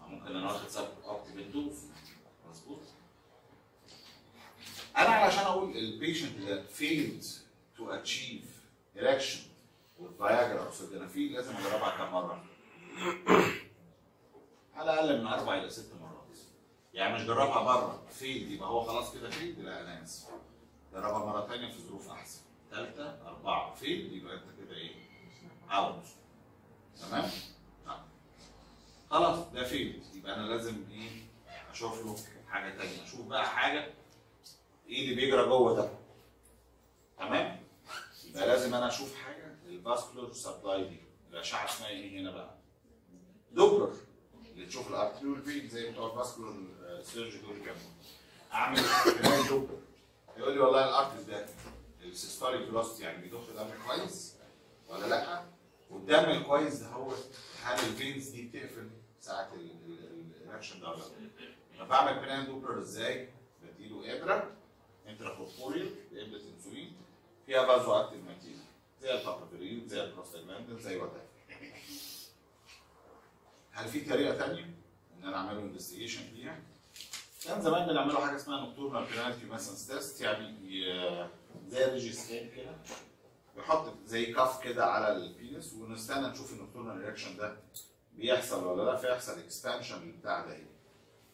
ممكن أنا واخد suboptimal dose مظبوط أنا علشان أقول ال patient ده failed to achieve erection with Viagra أو لازم أجربها كم مرة؟ على الأقل من أربع إلى ست مرات. يعني مش جربها مرة. failed يبقى هو خلاص كده failed لا أنا آسف. جربها مرة ثانية في ظروف أحسن. ثالثه أربعة. failed يبقى أنت كده إيه؟ out تمام؟ آه. خلاص ده فين يبقى أنا لازم إيه؟ أشوف له حاجة تانية. أشوف بقى حاجة إيه اللي بيجرى جوه ده. تمام؟ يبقى لازم أنا أشوف حاجة. ال vascular supply دي. الاشعه اسمها إيه هنا بقى؟ دوبلر. اللي تشوف ال arterial vein زي بتوع ال vascular surgery دول كانوا أعمل كمان دوبلر. يقول لي والله ال artery ده ال systolic velocity يعني بيضخ دم كويس ولا لأ؟ والدم الكويس ده هو هل ال veins دي بتقفل ساعة الاكشن ده ولا لأ؟ بعمل penile Doppler إزاي؟ بديله إبرة. intracorporeal بابره انسولين فيها vasoactive material زي ال papaverine زي البروستاجلاندين زي what هل في طريقه ثانية ان أنا اعمل له investigation فيها؟ كان زمان بنعمله حاجة اسمها nocturnal penile tumescence test يعني زي registering كده بيحط زي كف كده على ال penis ونستنى نشوف ال nocturnal erection ده بيحصل ولا لا فيحصل expansion بتاع ده.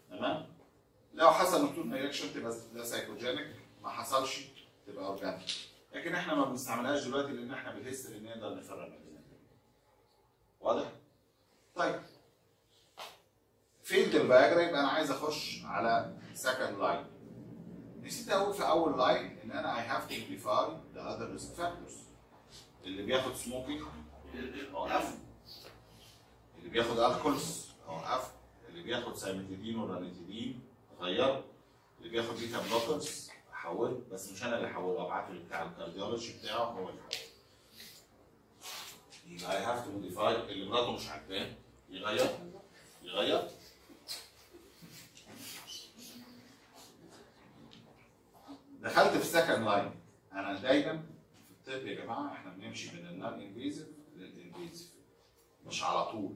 تمام؟ لو حصل nocturnal erection تبقى ده psychogenic ما حصلش تبقى organic لكن إحنا ما بنستعملهاش دلوقتي لأن إحنا بال history نقدر نفرق ما بينهم واضح؟ طيب. failed الفياجرا يبقى أنا عايز أخش على second line نسيت أقول في أول line إن أنا I have to modify the other risk factors اللي بياخد smoking اوقفه اللي بياخد alcohols اوقفه اللي بياخد cimetidine و ranitidine غيره اللي بياخد beta blockers احوله بس مش أنا اللي احوله ابعته بتاع ال cardiology بتاعه هو اللي يحوله يبقى I have to modify اللي مراته مش عاجباه يغير يغير. دخلت في second line أنا دايما في الطب يا جماعة إحنا بنمشي من ال non-invasive لل invasive مش على طول.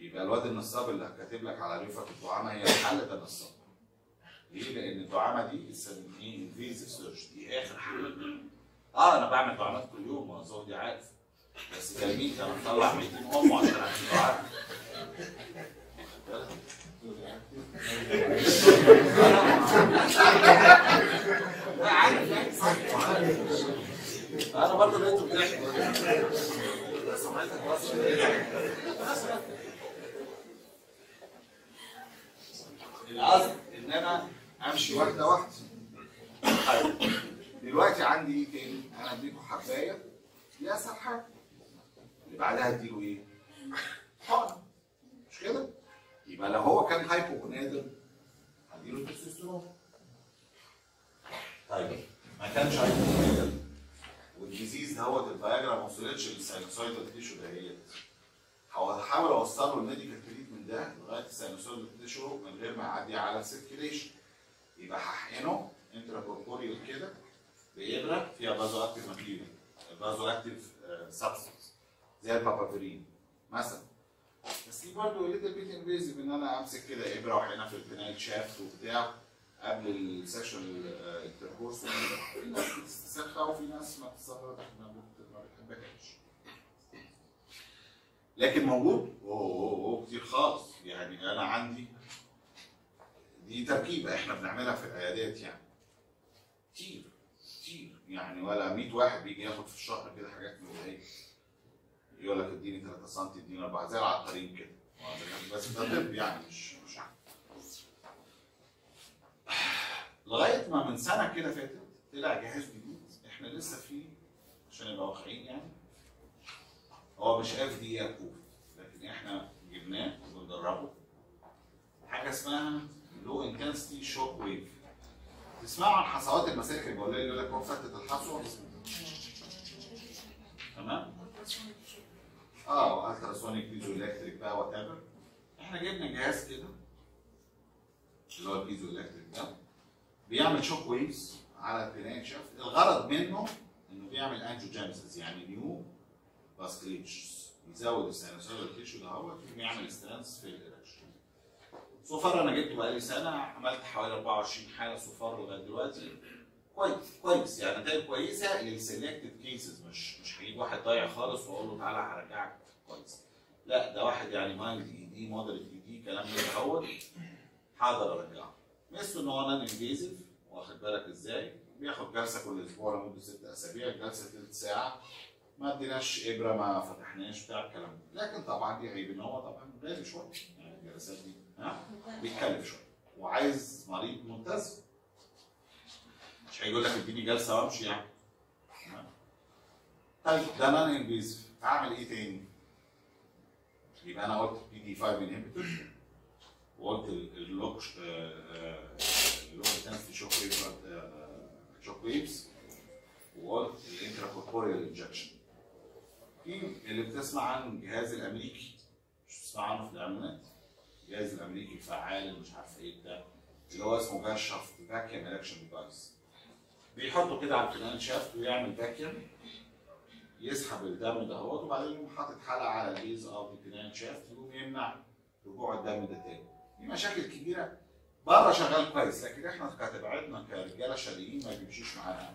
يبقى الواد النصاب اللي كاتب لك على رفقه الدعامة هي الحل ده نصاب ليه؟ لأن الدعامة دي بنسميه invasive surgery دي آخر حل آه أنا بعمل دعامات كل يوم ما زوجي عارف. بس تلميذ أنا مطلع 200 امه عشان اعمل دعامه لا عارف يعني أنا برضه لقيته بتحكي سمعتك بس القصد إن أنا امشي واحدة واحدة. طيب دلوقتي عندي إيه تاني؟ أنا اديته حباية. دي اسهل حاجة اللي بعدها اديله إيه؟ حقنه مش كده؟ يبقى لو هو كان هايبوكونادر هديله تستوستيرون طيب ما كانش hypogonadal وال disease دوت الفياجرا ما وصلتش لل sinusoidal tissue دهيت هحاول اوصله ال medical treatment ده لغاية ال sinusoidal tissue من غير ما يعدي على ال circulation يبقى هحقنه intra كده بابره فيها vasoactive material vasoactive substance زي ال papaverine مثلا بس دي برضه little bit invasive ان أنا امسك كده ابره واحقنها في ال penile shaft وبتاع قبل ال session ال intercourse في ناس بتستسخها وفي ناس ما بتستسخها ما لكن موجود اوه اوه كتير خالص يعني أنا عندي دي تركيبة إحنا بنعملها في العيادات يعني. كتير كتير. يعني ولا 100 واحد بيجي ياخد في الشهر كده حاجات من دي يقول لك اديني 3 سم اديني 4 زي العطارين كده. بس ده طب يعني مش مش. لغاية ما من سنة كده فاتت طلع جهاز جديد. إحنا لسه فيه عشان نبقى واقعيين يعني. هو مش FDA approved لكن إحنا جبناه وبندربه. حاجة اسمها low intensity shock wave. تسمعوا عن حصوات المسالك البوليه اللي يقول لك فتت الحصوة تمام؟ آه ultrasonic piezoelectric بقى whatever إحنا جبنا جهاز كده اللي هو ال piezoelectric ده بيعمل shock waves على ال penile shaft الغرض منه إنه بيعمل angiogenesis يعني new vasculatures يزود ال sinusoidal tissue ده هو يعمل strength في ال erection so far أنا جبته بقالي سنة عملت حوالي 24 حالة so far لغاية دلوقتي. كويس كويس يعني نتائج كويسة. لل selected cases مش مش هجيب واحد ضايع خالص وأقول له تعالى هرجعك. كويس. لا ده واحد يعني mild ED moderate ED كلام من الأول هقدر أرجعه. ميزته إن هو non-invasive واخد بالك إزاي؟ بياخد جلسة كل أسبوع لمدة ست أسابيع جلسة تلت ساعة. ما اديناش إبرة ما فتحناش بتاع الكلام ده. لكن طبعا دي عيب إن هو طبعا غالي شوية. يعني الجلسات دي ها؟ بيتكلف شوية. وعايز مريض ملتزم مش هيقول لك اديني جلسة وامشي يعني؟ طيب ده non-invasive اعمل إيه تاني؟ يبقى أنا قلت PDE5 inhibitor وقلت ال- ال low ال low intensity shock wave shock waves وقلت ال intracorporeal injection في اللي بتسمع عن الجهاز الأمريكي. مش بتسمع عنه في الإعلانات؟ الجهاز الأمريكي الفعال اللي مش عارف إيه بتاع اللي هو اسمه جاز شافت vacuum erection device بيحطه كده على ال penile shaft ويعمل vacuum يسحب الدم ده هو وبعدين يقوم حاطط حلقة على ال base of ال penile shaft يقوم يمنع رجوع الدم ده تاني. دي مشاكل كبيرة. بره شغال كويس لكن إحنا كطبيعتنا كرجالة شرقيين ما بيمشيش معانا.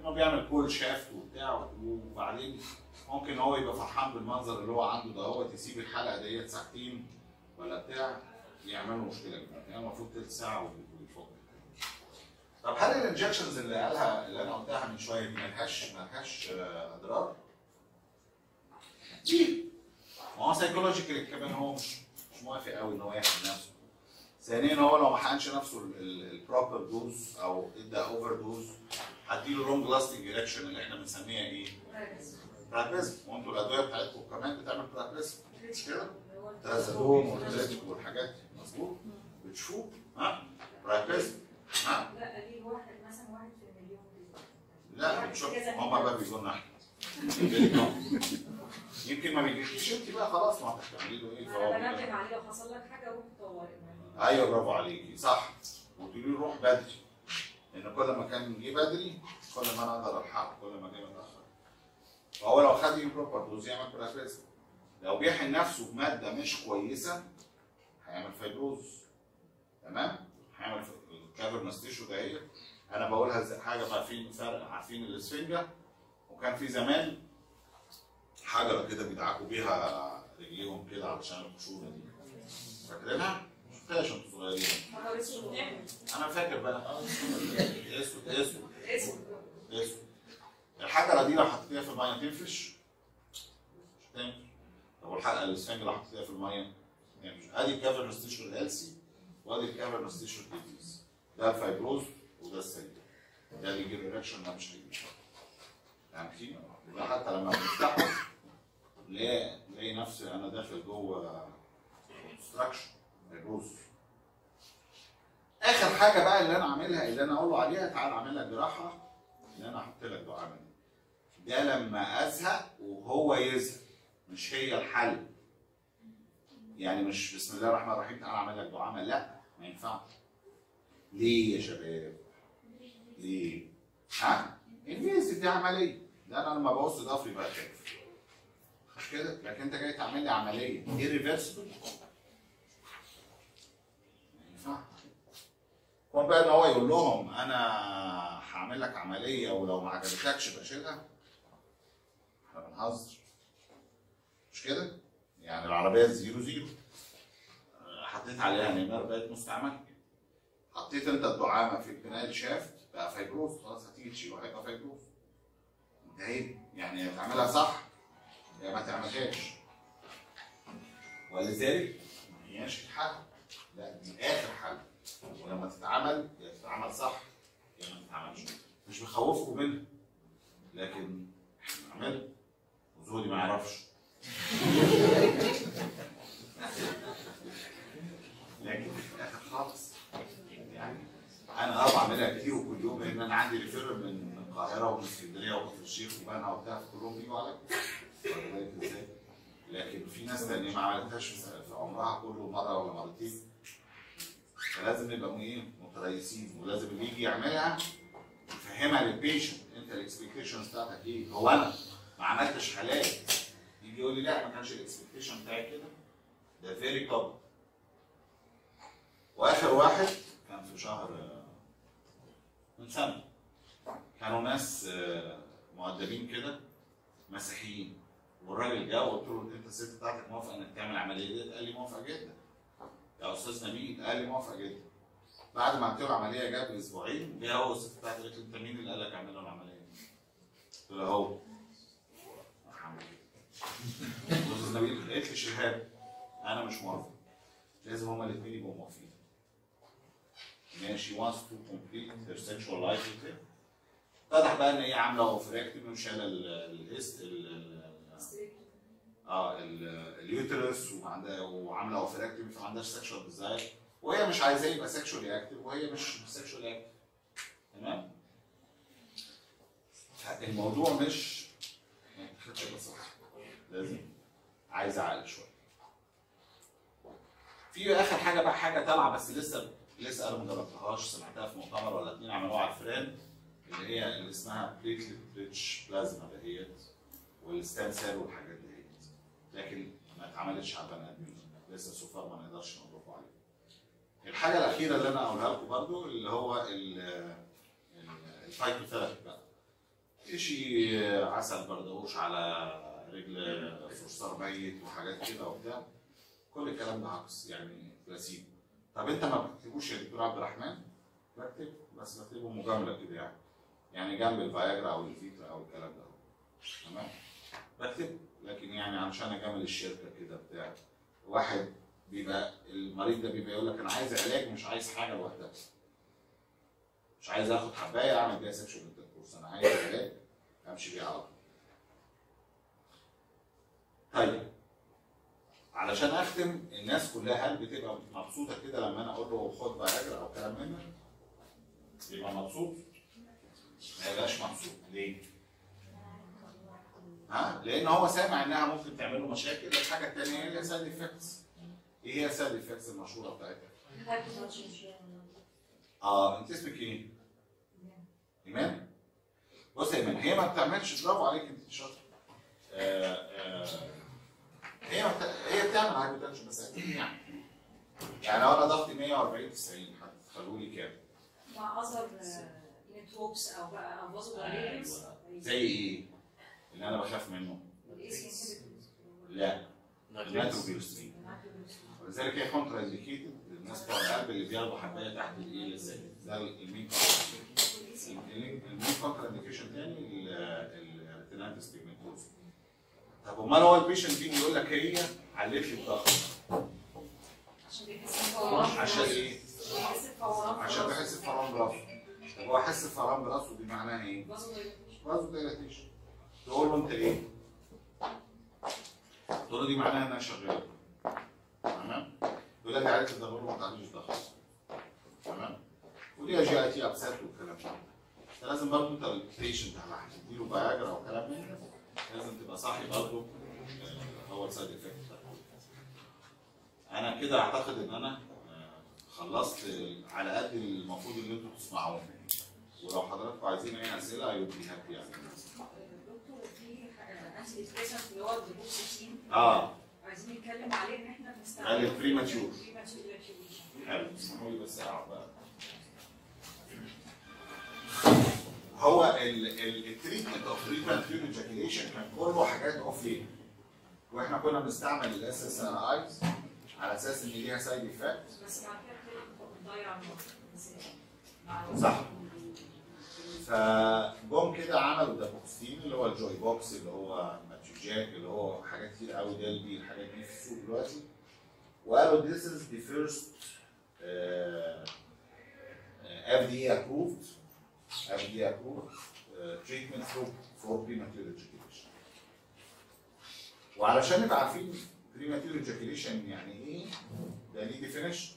إنه بيعمل cold shaft وبتاع وبعدين ممكن هو يبقى فرحان بالمنظر اللي هو عنده ده هو يسيب الحلقة ديت ساعتين ولا بتاع يعمل له مشكلة كبيرة. يعني المفروض تلت ساعة ويفك. طب هل ال injections اللي قالها اللي أنا قلتها من شوية دي ملهاش ملهاش آه، إضرار؟ ما هو psychological كمان هو مش مش موافق قوي إن هو يحمي نفسه. ثانيا هو لو ما حقنش نفسه ال proper dose أو إدى overdose هديله long lasting erection اللي إحنا بنسميها إيه؟ priapism وأنتوا الأدوية بتاعتكم كمان بتعمل priapism مش كده؟ trazodone والريتك والحاجات دي. مظبوط؟ بتشوف ها؟ priapism ها؟ لا دي واحد مثلا واحد في المليون. لا بتشوف هما بقى بيجونا إحنا. يمكن ما بيجيش. انت بقى خلاص ما هتعملي له إيه فهو أنا بنبه عليه لو حصل لك حاجة روح طوارئ. أيوه برافو عليكي. صح. وتقولي له روح بدري. لأن كل ما كان جه بدري كل ما أنا أقدر ألحقه كل ما جه متاخر فهو لو خد proper dose يعمل priapism لو بيحقن نفسه بمادة مش كويسة هيعمل fibrosis تمام؟ هيعمل ال cavernous tissue هي أنا بقولها حاجة عارفين فرق عارفين الاسفنجة. وكان في زمان حجره كده بيدعكوا بيها رجليهم كده علشان الخشونه دي. فاكرينها؟ شفتهاش أنتوا صغيرين. أنا فاكر بقى. اسود اسود. اسم اسود. الحجرة دي لو حطيتيها في الميه تنفش. مش هتنفش. طب والحلقة الاسفنج لو حطيتيها في المية؟ تنفش ادي ال cavernous tissue ال healthy وادي ال cavernous tissue ال diseased ده ال fibrosed وده السليم ده اللي يجيب erection ده مش هيجي يعني في حتى لما بنفتحه نلاقي نفسي أنا داخل جوه obstruction فايبروز آخر حاجة بقى اللي أنا عاملها اللي أنا أقول له عليها تعال اعمل لك جراحة اللي أنا أحط لك دعامه ده لما أزهق وهو يزهق. مش هي الحل. يعني مش بسم الله الرحمن الرحيم تعال اعمل لك دعامه لا ما ينفعش. ليه يا شباب؟ ليه؟ ها؟ invasive دي عملية؟ ده أنا لما ببص ضفري بقى خايف مش كده؟ لكن أنت جاي تعمل لي عملية. ينفعش. كون بقى إن هو يقول لهم أنا هعمل لك عملية ولو ما عجبتكش بشيلها. إحنا بنهزر. مش كده؟ يعني العربية زيرو زيرو. حطيت عليها نمر بقت مستعملة. حطيت انت الدعامة في ال penile shaft بقى fibrosis خلاص هتيجي تشيله هيبقى fibrosis انتهينا يعني تعملها صح يا ما تعملهاش. ولذلك ما هياش الحل. لا دي آخر حل. ولما تتعمل يا تتعمل صح يا ما تتعملش. مش بخوفكم منها. لكن إحنا بنعملها. وزودي ما يعرفش. لكن في الآخر خالص يعني أنا بعملها كتير وكل يوم لأن أنا عندي refer من القاهرة ومن اسكندرية وكفر الشيخ وبنها وبتاع كلهم بيجوا عليا؟ لكن في ناس تانية ما عملتهاش في عمرها كله مرة ولا مرتين فلازم نبقى إيه متريثين ولازم اللي يجي يعملها يفهمها لل patient أنت ال expectation بتاعتك إيه؟ هو أنا ما عملتش حالات يقول لي لا ما كانش ال expectation بتاعي كده. ده very common وآخر واحد كان في شهر من سنة. كانوا ناس آه، مؤدبين كده مسيحيين. والراجل جه وقلت له أنت الست بتاعتك موافقة إنك تعمل العملية دي؟ قال لي موافقة جدا. يا أستاذ نبيل قال لي موافقة جدا. بعد ما عملت له العملية جاب أسبوعين جه هو الست بتاعتي قالت لي أنت مين اللي قال لك اعمل له العملية دي؟ قلت له هو. شهاب أنا مش موافق. لازم هما الاثنين يبقوا موافقين. ان she wants to complete her sexual life اتضح بقى إن هي عاملة oophorectomy وشايلة ال- الاست ال- ال- آه ال- ال uterus وعندها وعاملة oophorectomy فما عندهاش sexual desire وهي مش عايزاه يبقى sexually active وهي مش sexually active تمام؟ الموضوع مش ما يتاخدش ببساطه لازم عايز عقل شوية في آخر حاجة بقى حاجة طالعه بس لسه لسه أنا ما جربتهاش سمعتها في مؤتمر ولا اتنين عملوها على الفئران اللي هي اللي اسمها platelet rich plasma دهيت وال stem cell والحاجات دهيت لكن ما اتعملتش على بني آدمين. لسه so far ما نقدرش نضربه عليه. الحاجة الأخيرة اللي أنا اقولها لكم برضو اللي هو ال phytotherapy بقى. شيء عسل بردوش على رجل صرصار ميت وحاجات كده وبتاع. كل الكلام ده عكس يعني بلاسيبو طب انت ما بتكتبوش يا دكتور عبد الرحمن؟ بكتب بس بكتبه مجاملة كده يعني. يعني جنب الفياجرا أو ال Levitra أو الكلام ده. تمام؟ بكتب. لكن يعني علشان اجامل الشركة كده بتاع. واحد بيبقى المريض ده بيبقى يقول لك أنا عايز علاج مش عايز حاجة لوحدها. مش عايز آخد حباية أعمل بيها sexual intercourse أنا عايز علاج أمشي بيه على طول. طيب. علشان اختم الناس كلها هل بتبقى مبسوطة كده لما أنا أقول له خد فياجرا أو كلام من ده؟ يبقى مبسوط؟ ما يبقاش مبسوط ليه؟ ها؟ لأن هو سامع إنها ممكن تعمل له مشاكل الحاجة الثانية هي side effects إيه هي side effects المشهورة بتاعتها؟ آه انت اسمك إيه؟ إيمان؟ بص يا إيمان هي ما بتعملش برافو عليك أنت شاطر آه آه هي ما بت... هي بتعمل hypotension بس أكيد يعني؟ يعني لو أنا ضغطي 140 90 هتخلوا لي كام؟ مع other nitrates أو بقى أو أيوة. زي إيه؟ اللي أنا بخاف منه. لا. الناتروبيوسترين ولذلك هي contraindicated للناس بتوع القلب اللي بياخدوا حبايه تحت الايه إزاي ده ال main ال main contraindication تاني ال retinitis pigmentosa طب امال هو ال patient بيجي يقول لك هي علت لي الضغط؟ عشان بيحس بفوران عشان إيه؟ بيحس بفوران عشان بحس بفوران براسه طب هو حس بفوران براسه دي معناها إيه؟ vasodilatation تقول له أنت إيه؟ تقول له دي معناها إنها شغالة. تمام؟ يقول لك عرفت الضغط ما تعملش ضغط. تمام؟ ودي GIT upset والكلام ده. أنت لازم برضه أنت ال patient على هتديله فياجرا أو كلام من ده. لازم تبقى صاحي برضه. آه، هو ال side effect أنا كده أعتقد إن أنا آه، خلصت على قد المفروض ان أنتوا تسمعوه ولو حضراتكم عايزين أي أسئلة I'll be happy يعني. اللي آه. عايزين نتكلم عليه إن إحنا قال بنستعمل premature حلو. اسمحوا لي بس اقعد بقى هو ال treatment of premature ejaculation كان كله حاجات off label وإحنا كنا بنستعمل ال SSRIs على أساس إن ليها side effect بس بعد كده. صح. فجم كده عملوا dapoxetine اللي هو الجوي بوكس اللي هو ماتشوجاك اللي هو حاجات كتير قوي ديلبي الحاجات دي في السوق دلوقتي وقالوا this is the first uh, uh, FDA approved FDA approved uh, treatment for, for premature ejaculation. وعلشان نبقى عارفين premature ejaculation يعني إيه ده ليه definition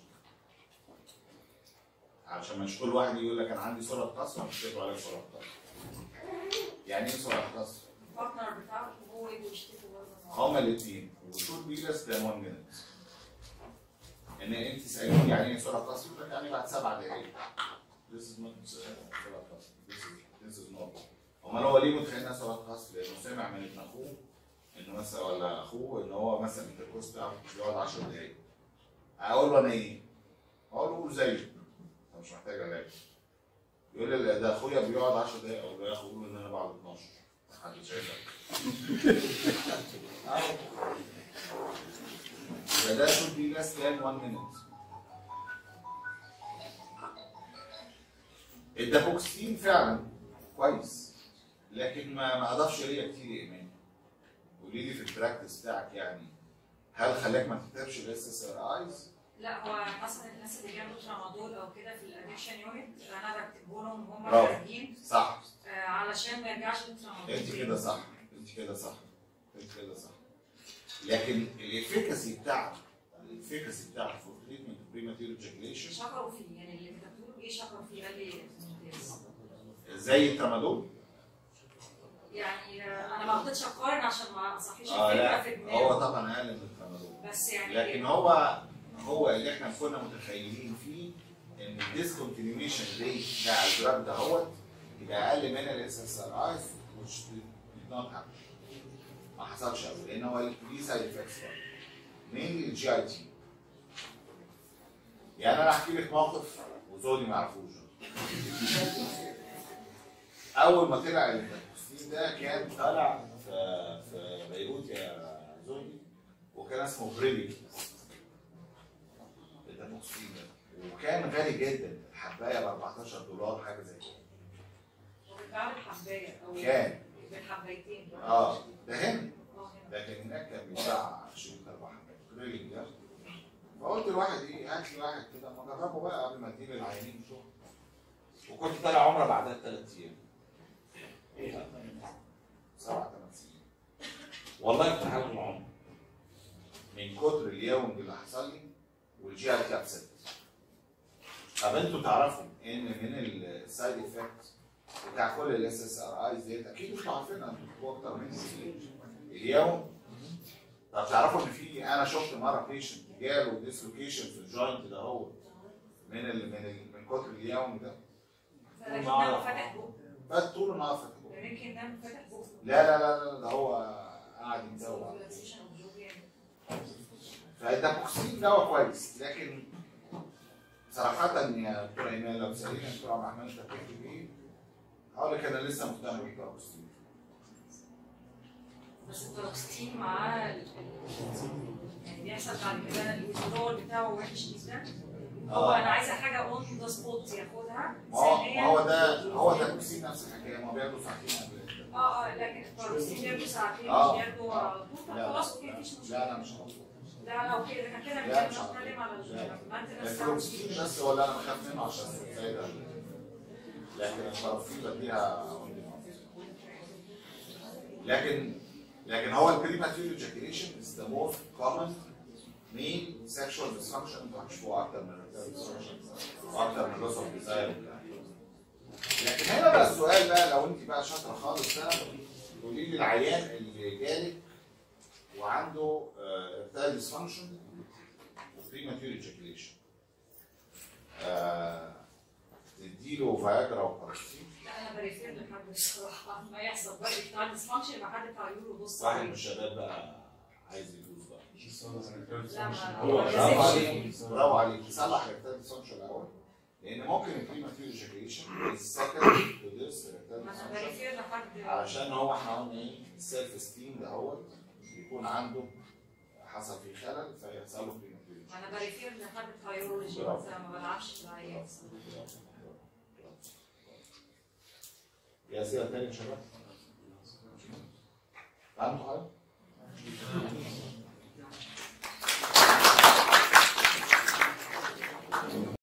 علشان مش كل واحد يقول لك أنا عندي سرعة قذف مش هيبقى عليك سرعة قذف يعني إيه سرعة قذف؟ ال partner بتاعه هو يجي يشتكي برضه. هما الاثنين و should be less than 1 minute إن أنت تسالني يعني إيه سرعة قذف يعني بعد سبع دقائق This is not uh, سرعة قذف This is this is not امال هو ليه متخيل إنها سرعة قذف؟ لأنه سمع من ابن أخوه إنه مثلا ولا أخوه ان هو مثلا ال intercourse بتاعه بيقعد 10 دقائق أقول له أنا إيه؟ أقول له زيه انت مش محتاج علاج يقول لي ده أخويا بيقعد 10 دقائق أقول له يا اخو قول له إن أنا بقعد 12 محدش يبقى ده should be less than 1 minute. الدابوكسين فعلا كويس لكن ما ما أضافش ليا كتير يا إيمان. قولي لي في ال practice بتاعك يعني هل خلاك ما تكتبش ال SSRIs؟ لا هو مثلا الناس اللي بياخدوا ترامادول أو كده في ال addiction unit أنا بكتبه لهم وهم. خارجين صح. آه، علشان ما يرجعش للترامادول. أنت كده صح. أنت كده صح. أنت كده صح. لكن ال efficacy بتاعك ال efficacy بتاعك في treatment premature ejaculation شكروا فيه. يعني اللي كتبته له إيه شكروا فيه؟ قال لي زي الترامادول يعني آه، أنا ما رضيتش اقارن عشان ما أصحيش آه الفكرة في هو دماغي طبعا أقل من الترامادول بس يعني لكن هو هو اللي إحنا كنا متخيلين فيه إن ال discontinuation rate بتاع ال drug دهوت يبقى أقل من ال SSRIs which did not happen. ما حصلش قوي لأن هو ليه side effects mainly ال GIT يعني أنا احكي لك موقف وزودي ما يعرفوش. أول ما طلع ال dapoxetine ده كان طالع في في بيروت يا زودي وكان اسمه Priligy. ال dapoxetine ده. وكان غالي جدا الحباية ب 14 دولار حاجة زي كده. بتعمل حبايه أو كان. بالحبايتين آه ده هنا. لكن هناك كان بيتباع 20 أربع حبات جريلينج ده. فقلت لواحد إيه هات لي واحد كده ما جربه بقى قبل ما تجيب العيانين شغل وكنت طالع عمرة بعدها بثلاث أيام. سبع ثمان سنين والله كنت حاول العمر. من كتر اليوم اللي حصل لي وال GIT upset طب أنتوا تعرفوا إن من ال side effect بتاع كل ال SSRIs ديت أكيد أنتوا عارفينها أنتوا أكتر مني. اليوم؟ طب تعرفوا إن في أنا شفت مرة patient جاله dislocation في ال joint ده هو. من ال من ال من كتر اليوم ده. فات طول النهار فاتح يمكن ده بقه لا لا لا لا ده هو قاعد jaw يعني. فال dapoxetine دواء كويس. لكن صراحة يا دكتور ايمان لو سأليني يا دكتور عبد الرحمن أنت بتكتب إيه؟ هقول لك أنا لسه مقتنع بال dapoxetine بس ال paroxetine معاه يعني بيحصل بعد كده ال withdrawal بتاعه وحش جدا. هو آه. أنا عايزة حاجة on the spot ياخدها ما هو ما هو ده هو ده ال dapoxetine نفس الحكاية ما هو بياخدوا ساعتين قبل. آه آه لكن ال paroxetine بياخدوا ساعتين آه. مش بياخدوا على طول. خلاص أوكي مفيش مشكلة لا لا مش هقول لا لا أوكي إذا كان كده مش. هنتكلم على. ال maintenance ال fluoxetine بس هو اللي أنا بخاف منه عشان الفايدة لكن التروكسين بديها. لكن لكن هو ال premature ejaculation is the most common men سexual dysfunction أنتوا هتشوفوه أكتر من وأكتر من of desire لكن هنا بقى السؤال بقى لو أنت بقى شاطرة خالص بقى قولي لي العيان اللي جالك وعنده erectile dysfunction و premature ejaculation تديله فياجرا وباراسيت لا أنا بريفير لحد الصراحة. ما يحصل بقى بتاع ديسفانكشن يبقى حد بتاع يورو بص واحد من الشباب بقى عايز يدوس برافو. عليك برافو عليك ديسفانكشن الأول لأن ممكن البريماتير ايجاكيوليشن السكند بريفير لحد علشان هو إحنا قلنا إيه السيلف استيم ده هو يكون عنده حصل فيه خلل فيحصل له ما أنا بريفير لحد برافو. بس ما بلعبش في العيال يا اسئله تاني يا شباب؟ فهمتوا حاجة؟